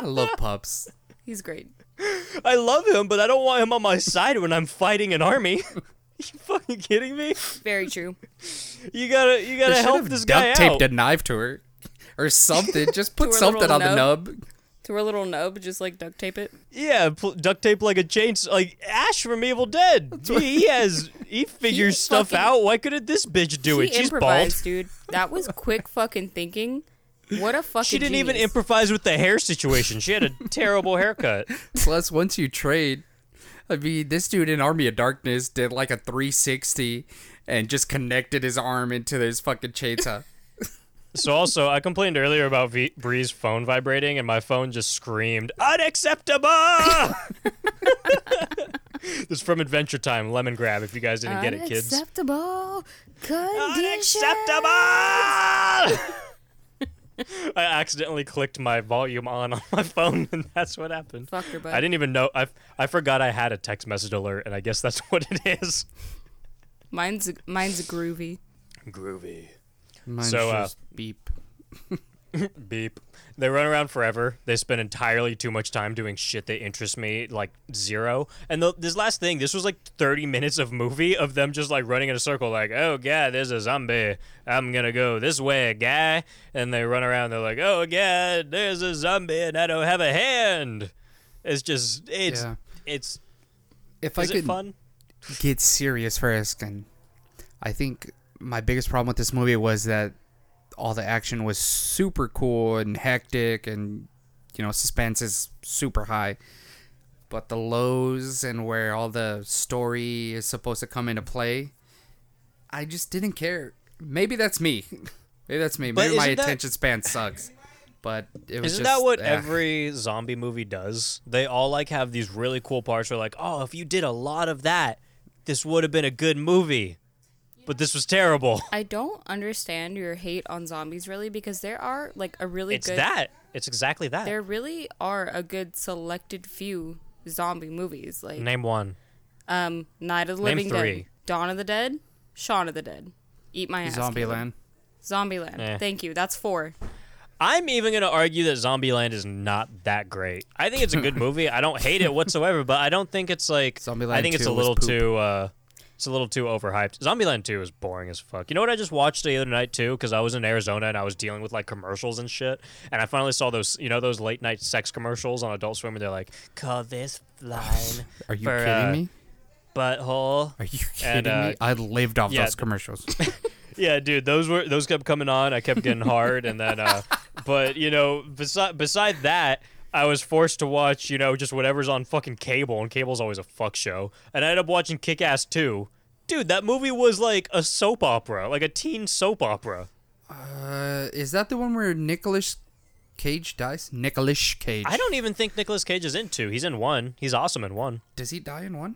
I love pups. He's great. I love him, but I don't want him on my side when I'm fighting an army. you fucking kidding me? Very true. You gotta, you gotta They should help have this duct guy taped out. a knife to her or something. Just put something little on the nub? nub. To her little nub, just like duct tape it. Yeah, pl- duct tape like a chainsaw, like Ash from Evil Dead. He, he has, he figures stuff fucking- out. Why couldn't this bitch do he it? She's improvised, bald. dude. That was quick fucking thinking. What a fucking She didn't even improvise with the hair situation. She had a terrible haircut. Plus, once you trade, I mean, this dude in Army of Darkness did like a 360 and just connected his arm into his fucking chainsaw. So also, I complained earlier about v- Bree's phone vibrating, and my phone just screamed "unacceptable." this is from Adventure Time, Lemongrab. If you guys didn't get it, kids. Unacceptable condition. Unacceptable. I accidentally clicked my volume on on my phone, and that's what happened. Fuck her butt. I didn't even know. I I forgot I had a text message alert, and I guess that's what it is. Mine's mine's groovy. Groovy. Mine's So, uh, beep. Beep. They run around forever. They spend entirely too much time doing shit that interests me, like zero. And the, this last thing, this was like 30 minutes of movie of them just like running in a circle, like, oh, God, there's a zombie. I'm gonna go this way, guy. And they run around, they're like, oh, God, there's a zombie and I don't have a hand. It's just, it's, Yeah. it's, If I could fun? get serious for a second, I think my biggest problem with this movie was that all the action was super cool and hectic and you know suspense is super high but the lows and where all the story is supposed to come into play i just didn't care maybe that's me maybe that's me maybe my that- attention span sucks but it was Isn't just, that what eh. every zombie movie does? They all like have these really cool parts where like, oh, if you did a lot of that, this would have been a good movie. But this was terrible. I don't understand your hate on zombies really because there are like a really It's good that. It's exactly that. there really are a good selected few zombie movies like Name one. Um, Night of the Name Living three. Dead, Dawn of the Dead, Shaun of the Dead. Eat my ass. Caleb. Zombieland. Zombieland. Eh. Thank you. That's four. I'm even gonna argue that Zombieland is not that great. I think it's a good movie. I don't hate it whatsoever, but I don't think it's like. Zombieland I think it's 2 a was little poop. too. uh It's a little too overhyped. Zombieland 2 is boring as fuck. You know what I just watched the other night too? Because I was in Arizona and I was dealing with like commercials and shit, and I finally saw those. You know those late night sex commercials on Adult Swim, and they're like, "Call this line Are you for, kidding uh, me? butthole." Are you and, kidding uh, me? I lived off yeah, those commercials. Yeah, dude, those were those kept coming on. I kept getting hard, and then, uh, but you know, beside beside that, I was forced to watch, you know, just whatever's on fucking cable, and cable's always a fuck show. And I ended up watching Kick Ass 2. Dude, that movie was like a soap opera, like a teen soap opera. uh, is that the one where Nicolas Cage dies? Nicolas Cage. I don't even think Nicolas Cage is in two. He's in one. He's awesome in one. Does he die in one?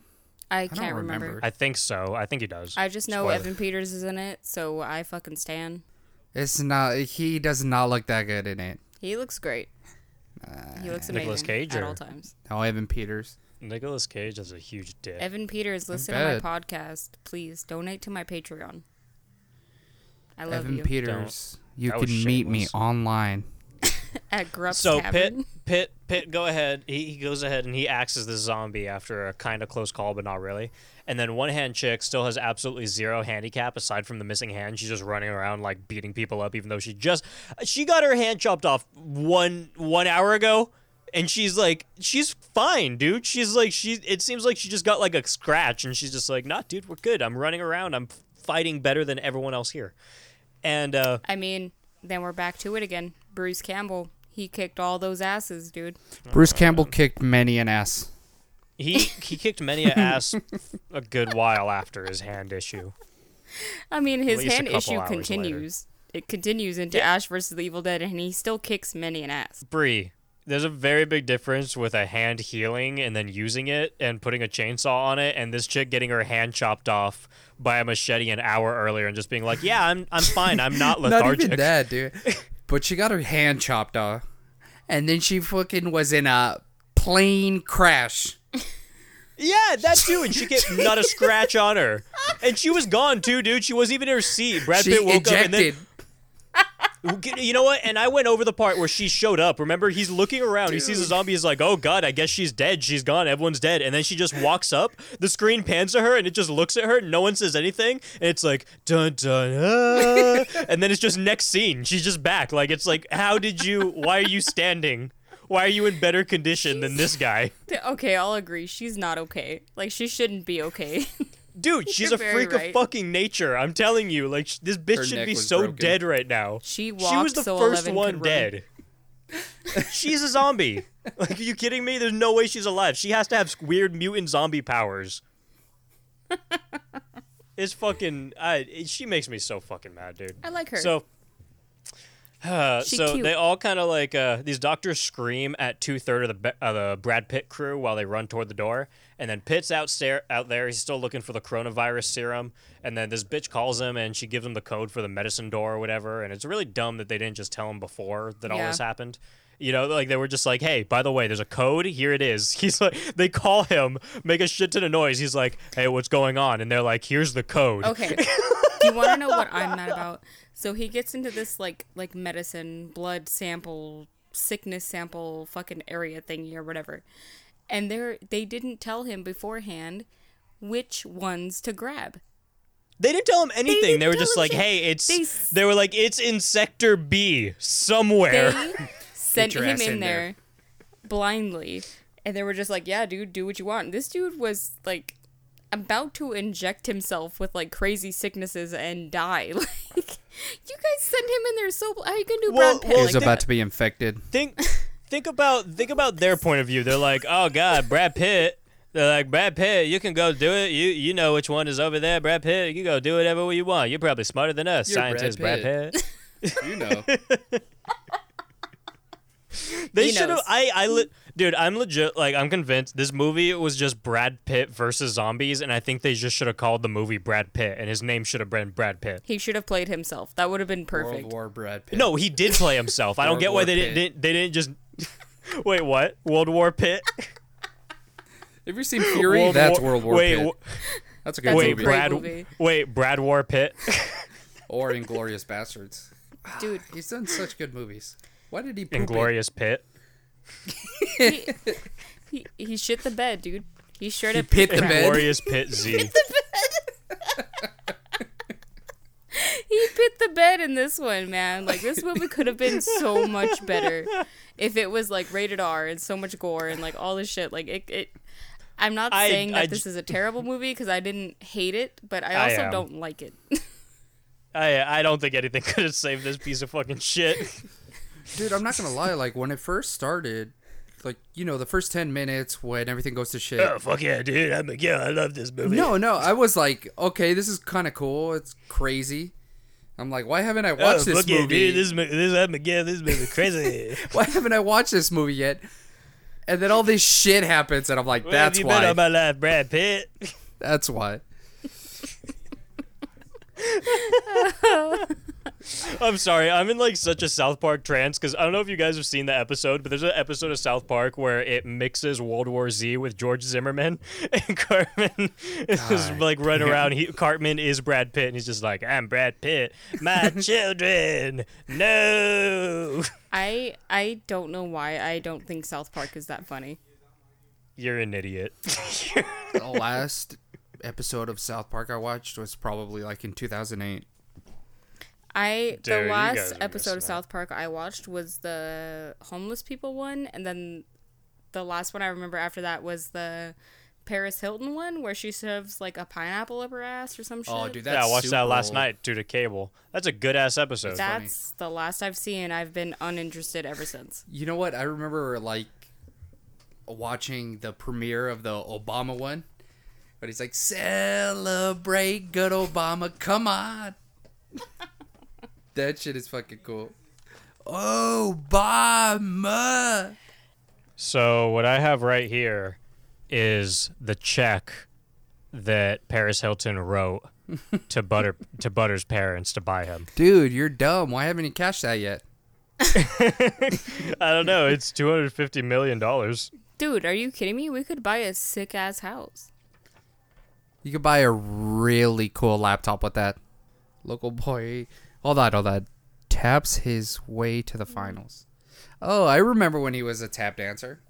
I don't can't remember. remember. I think so. I think he does. I just know Spoiler. Evan Peters is in it, so I fucking stand. It's not. He does not look that good in it. He looks great. Uh, he looks amazing Nicolas Cage at or- all times. No, Evan Peters. Nicolas Cage has a huge dick. Evan Peters, listen to my podcast. Please donate to my Patreon. I love you, Evan you. Peters. You That can meet me shameless. online. At Grupp's So Pitt, Tavern. Pitt, Pitt, go ahead. He, he goes ahead and he acts as the zombie after a kind of close call, but not really. And then one hand chick still has absolutely zero handicap aside from the missing hand. She's just running around like beating people up, even though she just she got her hand chopped off one one hour ago, and she's like she's fine, dude. She's like she. It seems like she just got like a scratch, and she's just like, nah, dude, we're good. I'm running around. I'm fighting better than everyone else here. And uh, I mean, then we're back to it again. Bruce Campbell. He kicked all those asses, dude. Bruce Campbell kicked many an ass. He he kicked many an ass a good while after his hand issue. I mean, his hand issue hours continues. It continues into Yeah. Ash versus the Evil Dead, and he still kicks many an ass. Bree, there's a very big difference with a hand healing and then using it and putting a chainsaw on it, and this chick getting her hand chopped off by a machete an hour earlier and just being like, "Yeah, I'm I'm fine. I'm not lethargic." Not lethargic." even that, dude. But she got her hand chopped off, and then she fucking was in a plane crash. Yeah, that too, and she get not a scratch on her, and she was gone too, dude. She wasn't even in her seat. Brad She Pitt woke up and then. You know what? And I went over the part where she showed up. Remember, he's looking around. He sees a zombie. He's like, "Oh God, I guess she's dead. She's gone. Everyone's dead." And then she just walks up. The screen pans to her, and it just looks at her. No one says anything. And it's like dun dun. Ah. and then it's just next scene. She's just back. Like it's like, how did you? Why are you standing? Why are you in better condition than this guy? Okay, I'll agree. She's not okay. Like, she shouldn't be okay. Dude, she's You're a freak right. of fucking nature. I'm telling you. Like sh- this bitch Her should be so broken. dead right now. She She was the so first one dead. she's a zombie. Like, are you kidding me? There's no way she's alive. She has to have weird mutant zombie powers. it's fucking. I, she makes me so fucking mad, dude. I like her. So, uh, so cute. they all kind of like uh, these doctors scream at two third of the Be- uh, the Brad Pitt crew while they run toward the door, and then Pitt's out stare out there. He's still looking for the coronavirus serum, and then this bitch calls him and she gives him the code for the medicine door or whatever. And it's really dumb that they didn't just tell him before that all Yeah. this happened. You know, like they were just like, "Hey, by the way, there's a code. Here it is." He's like, they call him, make a shit ton of noise. He's like, "Hey, what's going on?" And they're like, "Here's the code." Okay. Do you want to know what I'm mad about? So he gets into this like like medicine, blood sample, sickness sample, fucking area thingy or whatever, and they they didn't tell him beforehand which ones to grab. They didn't tell him anything. They, didn't were just like, shit. "Hey, it's." They They, were like, "It's in sector B somewhere." They sent him in, in there, there. blindly, and they were just like, "Yeah, dude, do what you want." This dude was like about to inject himself with like crazy sicknesses and die. Like you guys sent him in there so. How you gonna do Well- Brad Pitt? well, He like was that? about to be infected. think, think about, think about their point of view. They're like, "Oh God, Brad Pitt." They're like, "Brad Pitt, you can go do it. You, you know which one is over there, Brad Pitt. You go do whatever you want. You're probably smarter than us, You're Brad scientist Brad Pitt." Pitt." You know. They should have. I, I, le- dude, I'm legit. Like, I'm convinced this movie was just Brad Pitt versus zombies, and I think they just should have called the movie Brad Pitt, and his name should have been Brad Pitt. He should have played himself. That would have been perfect. World War Brad Pitt. No, he did play himself. I don't World get why War they Pitt. didn't, didn't. They didn't just. Wait, what? World War Pitt? Have you seen Fury? World That's War- World War wait, Pitt. w- That's a good That's a wait, movie. great Brad. movie. Wait, Brad War Pitt. Or Inglourious Basterds. Dude, He's done such good movies. Why did he poop it? Inglorious Pitt. He, he, he shit the bed, dude. He straight He up pit the bed? Inglorious Pitt Z. pit the bed. He pit the bed in this one, man. Like this movie could have been so much better if it was like rated R and so much gore and like all this shit. Like it. it I'm not I- saying that I this is a terrible movie because I didn't hate it, but I I also am. don't like it. I I don't think anything could have saved this piece of fucking shit. Dude, I'm not gonna lie. Like when it first started, like you know, the first ten minutes when everything goes to shit. Oh fuck yeah, dude! I'm like yeah, I love this movie. No, no, I was like, okay, this is kind of cool. It's crazy. I'm like, why haven't I oh, watched this movie? This this I'm again. This movie crazy. why haven't I watched this movie yet? And then all this shit happens, and I'm like, that's you why. been on my life, Brad Pitt. That's why. I'm sorry. I'm in like such a South Park trance because I don't know if you guys have seen the episode, but there's an episode of South Park where it mixes World War Z with George Zimmerman, and Cartman is like running around. He, Cartman is Brad Pitt, and he's just like, "I'm Brad Pitt, my children, no." I I don't know why I don't think South Park is that funny. You're an idiot. The last episode of South Park I watched was probably like in 2008. I Dude, the last episode of South Park I watched was the homeless people one, and then the last one I remember after that was the Paris Hilton one where she shoves like a pineapple up her ass or some oh, shit. Oh, dude, yeah, I watched that last old. night due to cable. That's a good ass episode. That's the last I've seen. I've been uninterested ever since. You know what? I remember like watching the premiere of the Obama one, but he's like, "Celebrate good Obama, come on." that shit is fucking cool. Oh, Obama. So what I have right here is the check that Paris Hilton wrote to Butter to Butter's parents to buy him. Dude, you're dumb. Why haven't you cashed that yet? I don't know. It's two hundred fifty million dollars. Dude, are you kidding me? We could buy a sick ass house. You could buy a really cool laptop with that. Local boy. Hold that, hold that, Taps his way to the finals. Oh, I remember when he was a tap dancer.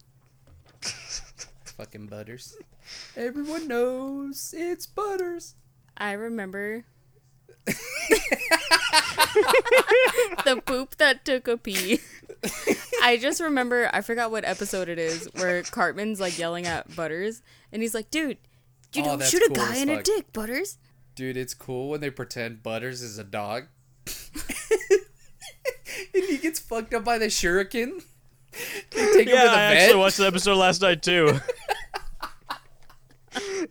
Fucking Butters. Everyone knows it's Butters. I remember the poop that took a pee. I just remember I forgot what episode it is where Cartman's like yelling at Butters and he's like, "Dude, you Oh, don't shoot a cool guy in a dick, Butters." Dude, it's cool when they pretend Butters is a dog. and he gets fucked up by the shuriken. They take him Yeah, to the I vet. actually watched the episode last night too.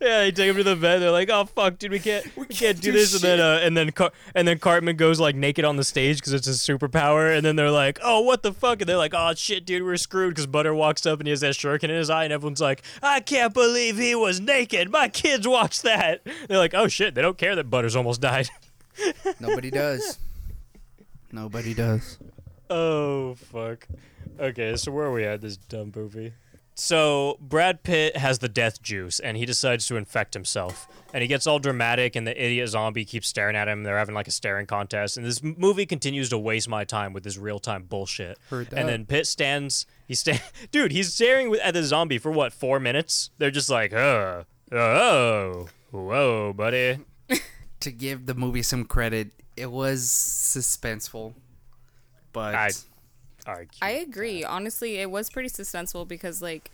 yeah, they take him to the vet. They're like, "Oh fuck, dude, we can't, we, can't, do, do this." And then, uh, and then, Car- and then Cartman goes like naked on the stage because it's his superpower. And then they're like, "Oh, what the fuck?" And they're like, "Oh shit, dude, we're screwed." Because Butter walks up and he has that shuriken in his eye, and everyone's like, "I can't believe he was naked. My kids watched that." They're like, "Oh shit, they don't care that Butter's almost died." Nobody does. Nobody does. Oh fuck. Okay, so where are we at this dumb movie? So Brad Pitt has the death juice and he decides to infect himself. And he gets all dramatic and the idiot zombie keeps staring at him. They're having like a staring contest. And this movie continues to waste my time with this real time bullshit. Heard that. And then Pitt stands he sta- Dude, he's staring with- at the zombie for what, 4 minutes? They're just like, "Uh, oh. Whoa, buddy." to give the movie some credit, it was suspenseful. But I Argue. I agree. Honestly, it was pretty suspenseful because like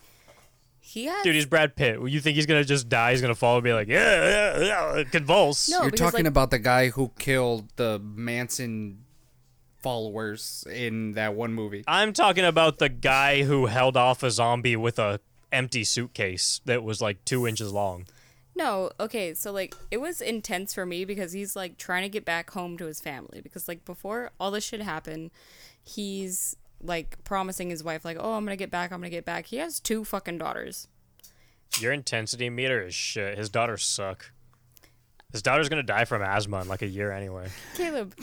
he has Dude, he's Brad Pitt. You think he's gonna just die? He's gonna fall and be like, yeah, yeah, yeah, convulse. No, you're because, talking like- about the guy who killed the Manson followers in that one movie. I'm talking about the guy who held off a zombie with a empty suitcase that was like two inches long. No, okay, so like it was intense for me because he's like trying to get back home to his family because like before all this shit happened, he's like promising his wife like, "Oh, I'm going to get back, I'm going to get back." He has two fucking daughters. Your intensity meter is shit. His daughters suck. His daughter's gonna die from asthma in like a year anyway. Caleb,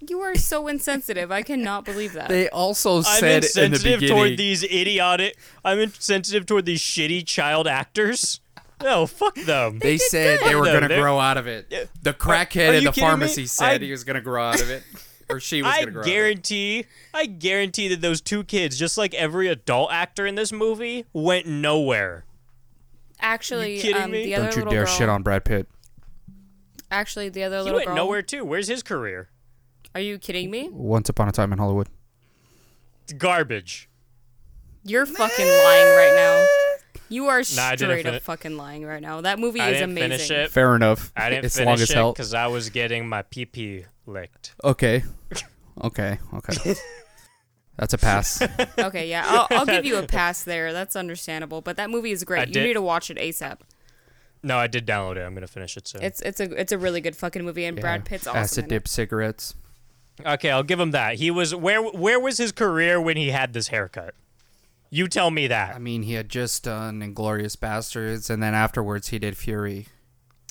You are so insensitive. I cannot believe that. They also I'm said in the insensitive beginning. toward these idiotic. I'm insensitive toward these shitty child actors. No, fuck them. They said they were gonna grow out of it. The crackhead you in the kidding me? pharmacy said I- he was gonna grow out of it, or she was I gonna grow out of it. guarantee, I guarantee that those two kids, just like every adult actor in this movie, went nowhere. actually, kidding um, me? the other Don't you little dare girl, shit on Brad Pitt. Actually, the other He little went girl. nowhere too. Where's his career? Are you kidding me? Once upon a time in Hollywood. It's garbage. You're fucking lying right now. You are Nah, I didn't straight up fucking lying right now. That movie I is didn't amazing. finish it. Fair enough. I didn't it's finish long as it hell. because I was getting my pee pee licked. Okay. Okay. Okay. That's a pass. Okay, yeah, I'll, I'll give you a pass there. That's understandable. But that movie is great. I you did- need to watch it ASAP. No, I did download it. I'm gonna finish it soon. It's it's a it's a really good fucking movie, and Brad Pitt's awesome. Acid in it. dip cigarettes. Okay, I'll give him that. He was where where was his career when he had this haircut? You tell me that. I mean, he had just done Inglourious Basterds, and then afterwards he did Fury,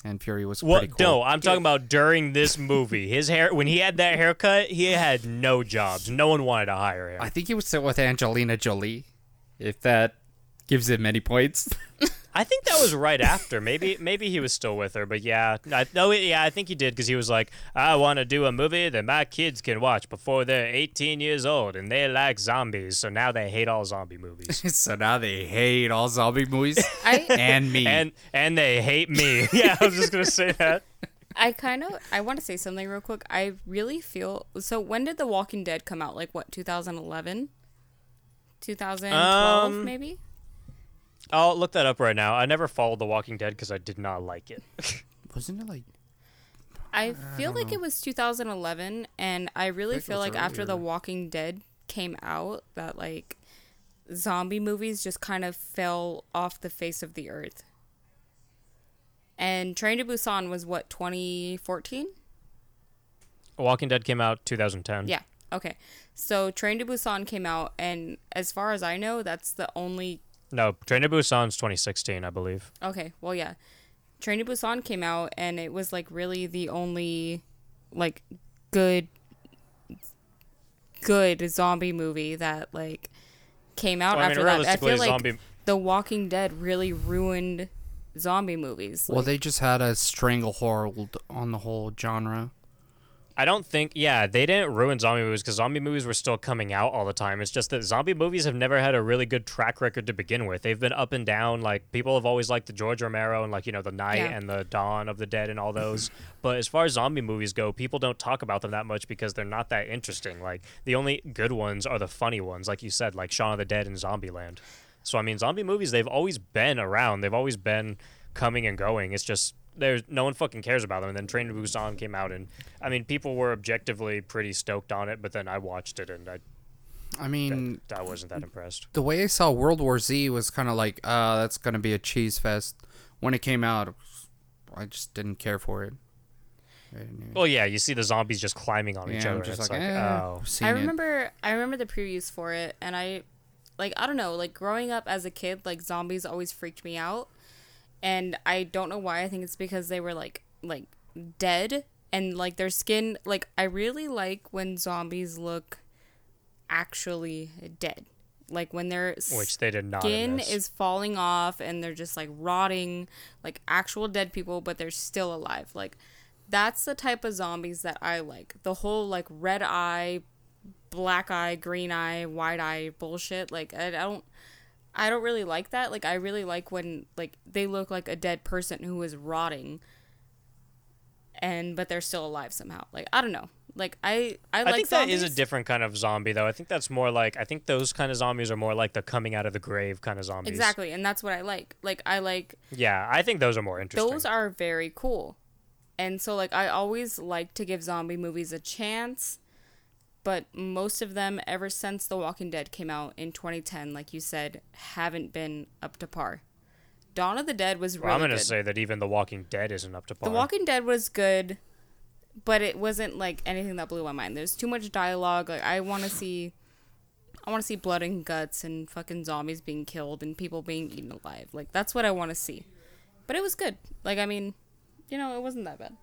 and Fury was What? pretty cool. No, I'm talking about during this movie. His hair when he had that haircut, he had no jobs. No one wanted to hire him. I think he was still with Angelina Jolie, if that gives him many points. I think that was right after. Maybe maybe he was still with her, but yeah, I, no, yeah, I think he did because he was like, I want to do a movie that my kids can watch before they're 18 years old, and they like zombies, so now they hate all zombie movies, so now they hate all zombie movies I and me. and and they hate me. Yeah, I was just gonna say that. I kind of I want to say something real quick. I really feel so. When did The Walking Dead come out? Like what? 2011, 2012, Um, maybe. I'll look that up right now. I never followed The Walking Dead because I did not like it. Wasn't it like I feel like it was 2011, and I really think it feel was like after The. Walking Dead came out, that like zombie movies just kind of fell off the face of the earth. And Train to Busan was what 2014? Walking Dead came out 2010. Yeah. Okay. So Train to Busan came out, and as far as I know, that's the only. No, Train to Busan's 2016, I believe. Okay. Well, yeah. Train to Busan came out, and it was like really the only, like, good, good zombie movie that like came out Well, I mean, after that. I realistically, feel like zombie- The Walking Dead really ruined zombie movies. Well, Like, they just had a stranglehold on the whole genre. I don't think, yeah, they didn't ruin zombie movies because zombie movies were still coming out all the time. It's just that zombie movies have never had a really good track record to begin with. They've been up and down. Like, people have always liked the George Romero and, like, you know, the Night Yeah. and the Dawn of the Dead and all those. but as far as zombie movies go, people don't talk about them that much because they're not that interesting. Like, the only good ones are the funny ones, like you said, like Shaun of the Dead and Zombieland. So, I mean, zombie movies, they've always been around. They've always been coming and going. It's just there's no one fucking cares about them. And then Train to Busan came out, and I mean, people were objectively pretty stoked on it. But then I watched it, and I I mean, I wasn't that impressed. the way I saw World War Z was kind of like, uh, that's gonna be a cheese fest. When it came out, I just didn't care for it. I Well, yeah, you see the zombies just climbing on each other. I'm just it's like, like, eh, oh, I've seen I it. remember I remember the previews for it and I like I don't know, like growing up as a kid, like zombies always freaked me out. And I don't know why. I think it's because they were like like dead and like their skin like I really like when zombies look actually dead. Like when their which they did not. skin is falling off and they're just like rotting like actual dead people but they're still alive like that's the type of zombies that i like the whole like red eye black eye green eye wide eye bullshit like i, I don't i don't really like that like i really like when like they look like a dead person who is rotting and but they're still alive somehow like i don't know like i i, I like think that is a different kind of zombie, though. I think that's more like I think those kind of zombies are more like the coming out of the grave kind of zombies. exactly and that's what i like like i like Yeah, I think those are more interesting. those are very cool. And so like I always like to give zombie movies a chance, but most of them ever since The Walking Dead came out in 2010, like you said, haven't been up to par. Dawn of the Dead was really Well, I'm gonna say that even The Walking Dead isn't up to par. The Walking Dead was good, but it wasn't like anything that blew my mind. There's too much dialogue. Like I want to see I want to see blood and guts and fucking zombies being killed and people being eaten alive. Like that's what I want to see. But it was good. Like I mean, you know, it wasn't that bad.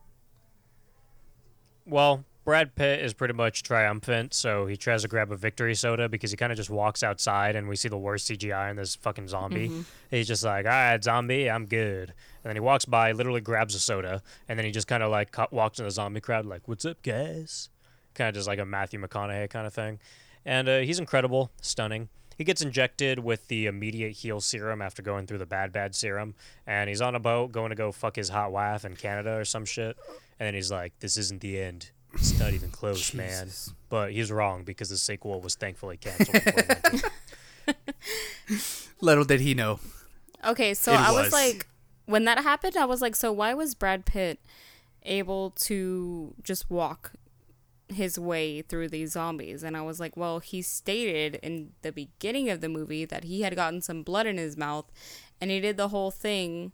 Well, Brad Pitt is pretty much triumphant, so he tries to grab a victory soda because he kind of just walks outside and we see the worst CGI in this fucking zombie. He's just like, all right, zombie, I'm good. And then he walks by, literally grabs a soda, and then he just kind of like walks in the zombie crowd, like, what's up, guys? Kind of just like a Matthew McConaughey kind of thing. And uh, he's incredible, stunning. He gets injected with the immediate heal serum after going through the bad, bad serum. And he's on a boat going to go fuck his hot wife in Canada or some shit. And then he's like, this isn't the end. It's not even close, man. But he's wrong because the sequel was thankfully canceled. before it went through. Little did he know. Okay, so It I was was. like, when that happened, I was like, so why was Brad Pitt able to just walk his way through these zombies? And I was like, well, he stated in the beginning of the movie that he had gotten some blood in his mouth, and he did the whole thing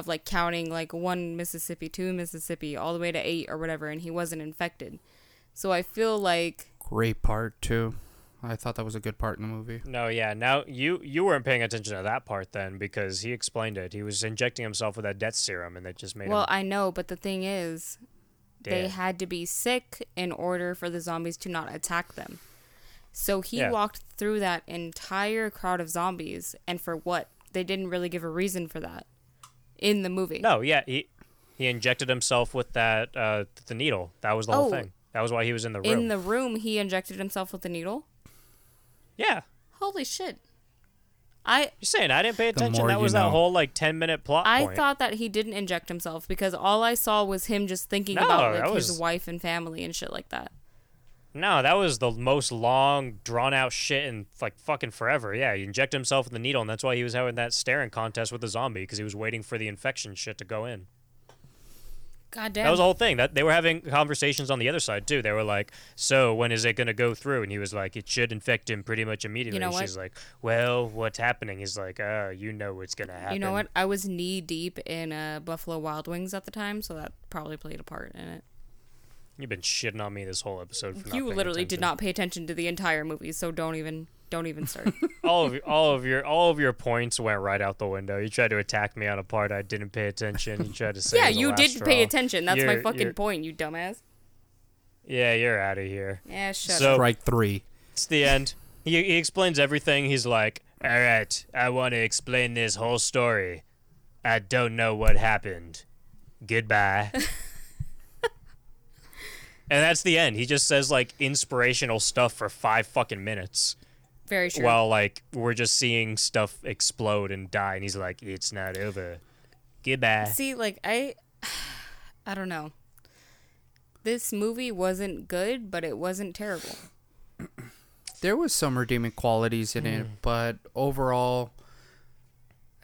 of like counting like one Mississippi, two Mississippi, all the way to eight or whatever, and he wasn't infected. So I feel like Great part too. I thought that was a good part in the movie. no, yeah. Now you you weren't paying attention to that part then because he explained it. He was injecting himself with that death serum, and that just made well, him I know, but the thing is, they had to be sick in order for the zombies to not attack them. So he Yeah. walked through that entire crowd of zombies, and for what? They didn't really give a reason for that in the movie. No, yeah, he he injected himself with that uh the needle. That was the whole Oh. thing. That was why he was in the room. In the room, he injected himself with the needle. yeah. Holy shit! I You're saying I didn't pay attention. That was know. that whole like ten minute plot I point. thought that he didn't inject himself because all I saw was him just thinking No, about that like his wife and family and shit like that. No, that was the most long, drawn out shit in like fucking forever. Yeah, he injected himself with the needle, and that's why he was having that staring contest with the zombie because he was waiting for the infection shit to go in. God damn. That was the whole thing. That they were having conversations on the other side too. They were like, "So when is it gonna go through?" And he was like, "It should infect him pretty much immediately." know? She's like, "Well, what's happening?" He's like, "Uh, you know what's gonna happen." You know what? I was knee deep in uh, Buffalo Wild Wings at the time, so that probably played a part in it. You've been shitting on me this whole episode. For You paying literally did not pay attention to the entire movie, so don't even don't even start. all of all of your all of your points went right out the window. You tried to attack me on a part I didn't pay attention. You tried to say yeah, it was the you last did pay attention. That's my You're- fucking you're- point, you dumbass. Yeah, you're out of here. Yeah, shut So- up. Strike three. It's the end. He he explains everything. He's like, "All right, I want to explain this whole story. I don't know what happened. Goodbye." And that's the end. He just says like inspirational stuff for five fucking minutes. Very true. while like we're just seeing stuff explode and die and he's like it's not over goodbye See, like I I don't know. This movie wasn't good, but it wasn't terrible. There was some redeeming qualities in it, hmm. but overall,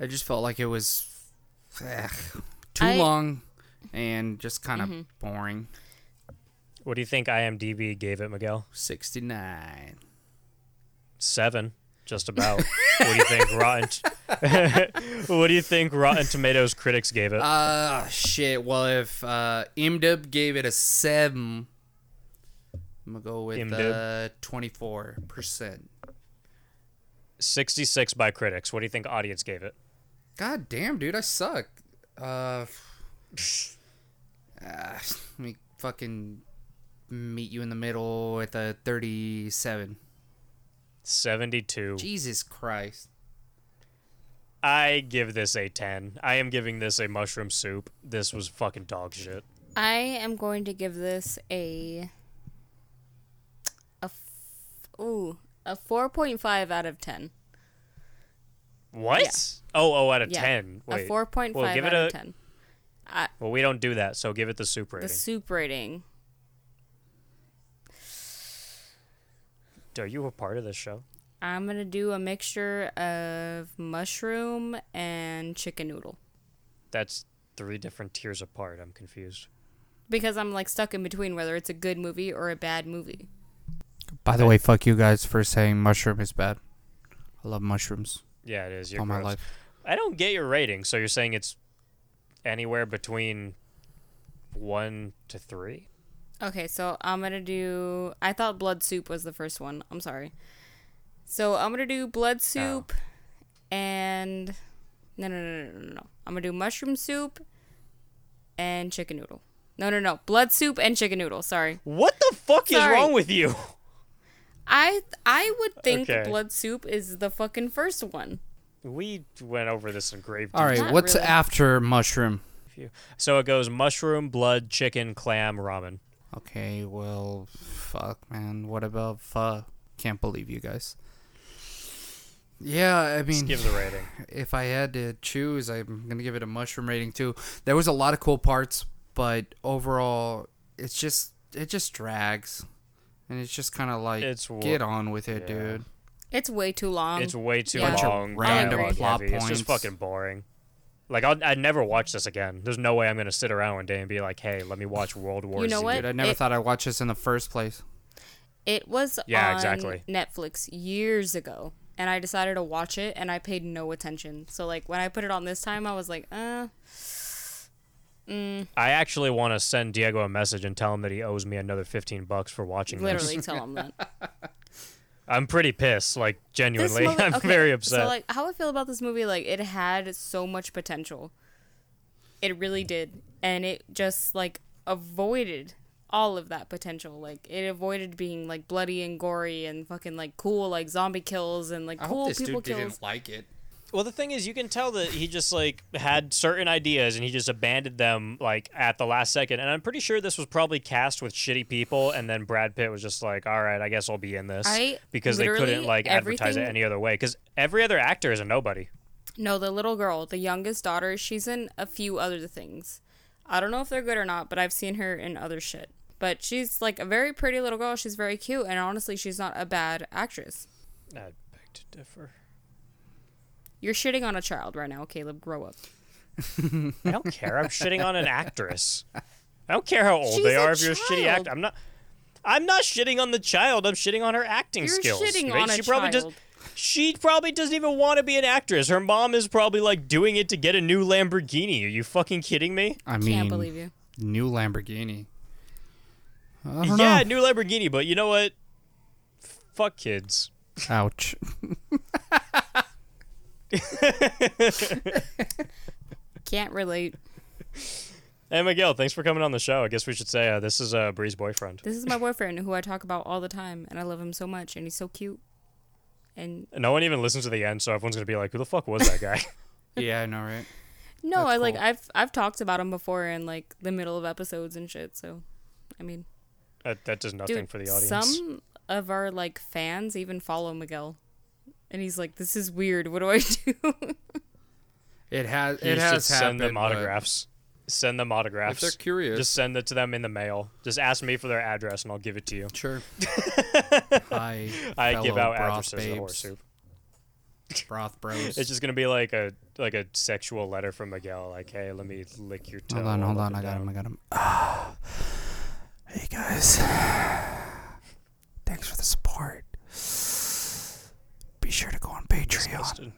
I just felt like it was ugh, too I- long and just kind of mm-hmm. boring. What do you think imdb gave it miguel Sixty nine. seven just about what do you think rotten what do you think rotten tomatoes critics gave it Uh shit. Well, if uh, IMDb gave it a seven, I'm gonna go with uh, twenty four percent. 66 by critics what do you think audience gave it God damn, dude, I suck. Uh, uh, let me fucking meet you in the middle with a thirty-seven. 72 Jesus Christ. i give this a 10 i am giving this a mushroom soup this was fucking dog shit I am going to give this a a f- ooh, a 4.5 out of 10. what Yeah. oh oh out of Yeah. 10 A Wait. 4.5 well, give out it of a 10. well we don't do that so give it the soup rating. The soup rating. Are you a part of this show? I'm going to do a mixture of mushroom and chicken noodle That's three different tiers apart. I'm confused. because I'm like stuck in between whether it's a good movie or a bad movie. By the way, fuck you guys for saying mushroom is bad. I love mushrooms Yeah, it is. You're all my life. I don't get your rating. So you're saying it's anywhere between one to three? Okay, so I'm gonna do. I thought blood soup was the first one. I'm sorry. So I'm gonna do blood soup, and no, no, no, no, no, no, no. I'm gonna do mushroom soup and chicken noodle. No, no, no. Blood soup and chicken noodle. Sorry. What the fuck is wrong with you? I I would think Okay. blood soup is the fucking first one. We went over this in grave All right, Not what's really. after mushroom? So it goes mushroom, blood, chicken, clam, ramen. Okay, well, fuck, man. What about fuck? Can't believe you guys. Yeah, I Just mean, give the rating. if I had to choose, I'm gonna give it a mushroom rating too. There was a lot of cool parts, but overall, it's just it just drags, and it's just kind of like It's wa- get on with it, yeah. dude. It's way too long. It's way too Yeah. Long. random plot heavy. It's just fucking boring. Like I'll, I'd never watch this again. There's no way I'm gonna sit around one day and be like, "Hey, let me watch World War You know Z." what? Dude, I never It- thought I'd watch this in the first place. It was Yeah, on exactly. Netflix years ago, and I decided to watch it, and I paid no attention. So like when I put it on this time, I was like, uh, I actually want to send Diego a message and tell him that he owes me another 15 bucks for watching literally this. tell him that. I'm pretty pissed. Like genuinely, movie- I'm okay, very upset. So like how I feel about this movie, like it had so much potential. It really did, and it just like avoided all of that potential. Like it avoided being like bloody and gory and fucking like cool like zombie kills and like I cool hope this people dude kills. didn't like it. Well, the thing is, you can tell that he just like had certain ideas and he just abandoned them like at the last second. And I'm pretty sure this was probably cast with shitty people, and then Brad Pitt was just like, "All right, I guess I'll be in this," I- because they couldn't like advertise it any other way. Because every other actor is a nobody. No, the little girl, the youngest daughter, she's in a few other things. I don't know if they're good or not, but I've seen her in other shit. But she's like a very pretty little girl. She's very cute, and honestly, she's not a bad actress. I beg to differ. You're shitting on a child right now, Caleb. Grow up. I don't care. I'm shitting on an actress. I don't care how old She's they a are. If you're a shitty actor, I'm not. I'm not shitting on the child. I'm shitting on her acting You're skills. shitting right? on a she probably child. just. She probably doesn't even want to be an actress. Her mom is probably like doing it to get a new Lamborghini. Are you fucking kidding me? I mean, Can't believe you. new Lamborghini. Yeah, know. new Lamborghini, but you know what? Fuck kids. Ouch. Can't relate. Hey Miguel, thanks for coming on the show. I guess we should say uh, this is uh, Bree's boyfriend. This is my boyfriend who I talk about all the time, and I love him so much, and he's so cute. And No one even listens to the end, so everyone's gonna be like, "Who the fuck was that guy?" yeah, I know, right? no, That's I like cool. I've I've talked about him before in like the middle of episodes and shit. So, I mean, that, that does nothing dude, for the audience. some of our like fans even follow Miguel, and he's like, "This is weird. What do I do?" It has. You It should has send happened. them but autographs. Send them autographs. If they're curious, Just send it to them in the mail. Just ask me for their address and I'll give it to you. sure. Hi, I give out broth addresses to babes, horse soup. Broth bros. It's just gonna be like a like a sexual letter from Miguel, like, "Hey, let me lick your toe." hold on, hold on. I got and him. I got him. Hey guys, thanks for the support. Be sure to go on Patreon.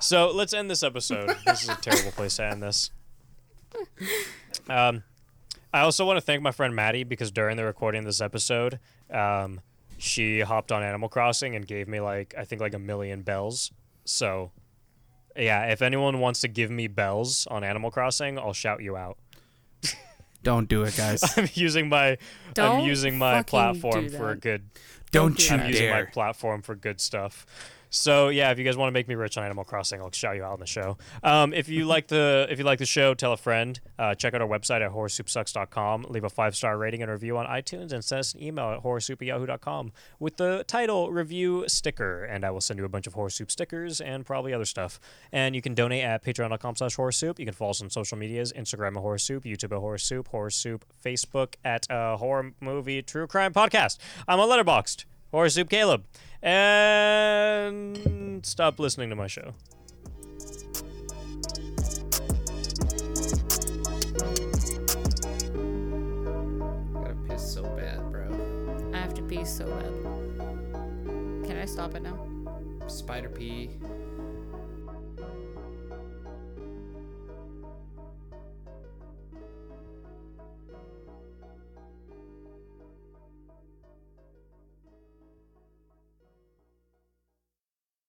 So let's end this episode. this is a terrible place to end this. Um, I also want to thank my friend Maddie because during the recording of this episode, um, she hopped on Animal Crossing and gave me like I think like a million bells. So, yeah, if anyone wants to give me bells on Animal Crossing, I'll shout you out. Don't do it, guys. I'm using my I'm Don't using my platform do for a that. good Don't do you that. I'm using my platform for good stuff. So yeah, if you guys want to make me rich on Animal Crossing, I'll shout you out on the show. Um, if you like the if you like the show, tell a friend. Uh, check out our website at horrorsoupsucks.com. Leave a five star rating and review on iTunes, and send us an email at horrorsoup@yahoo.com with the title review sticker, and I will send you a bunch of horror soup stickers and probably other stuff. And you can donate at patreon.com/slash horror. You can follow us on social medias: Instagram at horror soup, YouTube at horror soup, horror soup, Facebook at uh, horror movie true crime podcast. I'm a Letterboxd. Horror Soup Caleb. And stop listening to my show. gotta piss so bad, bro. I have to pee so bad. Can I stop it now? Spider pee.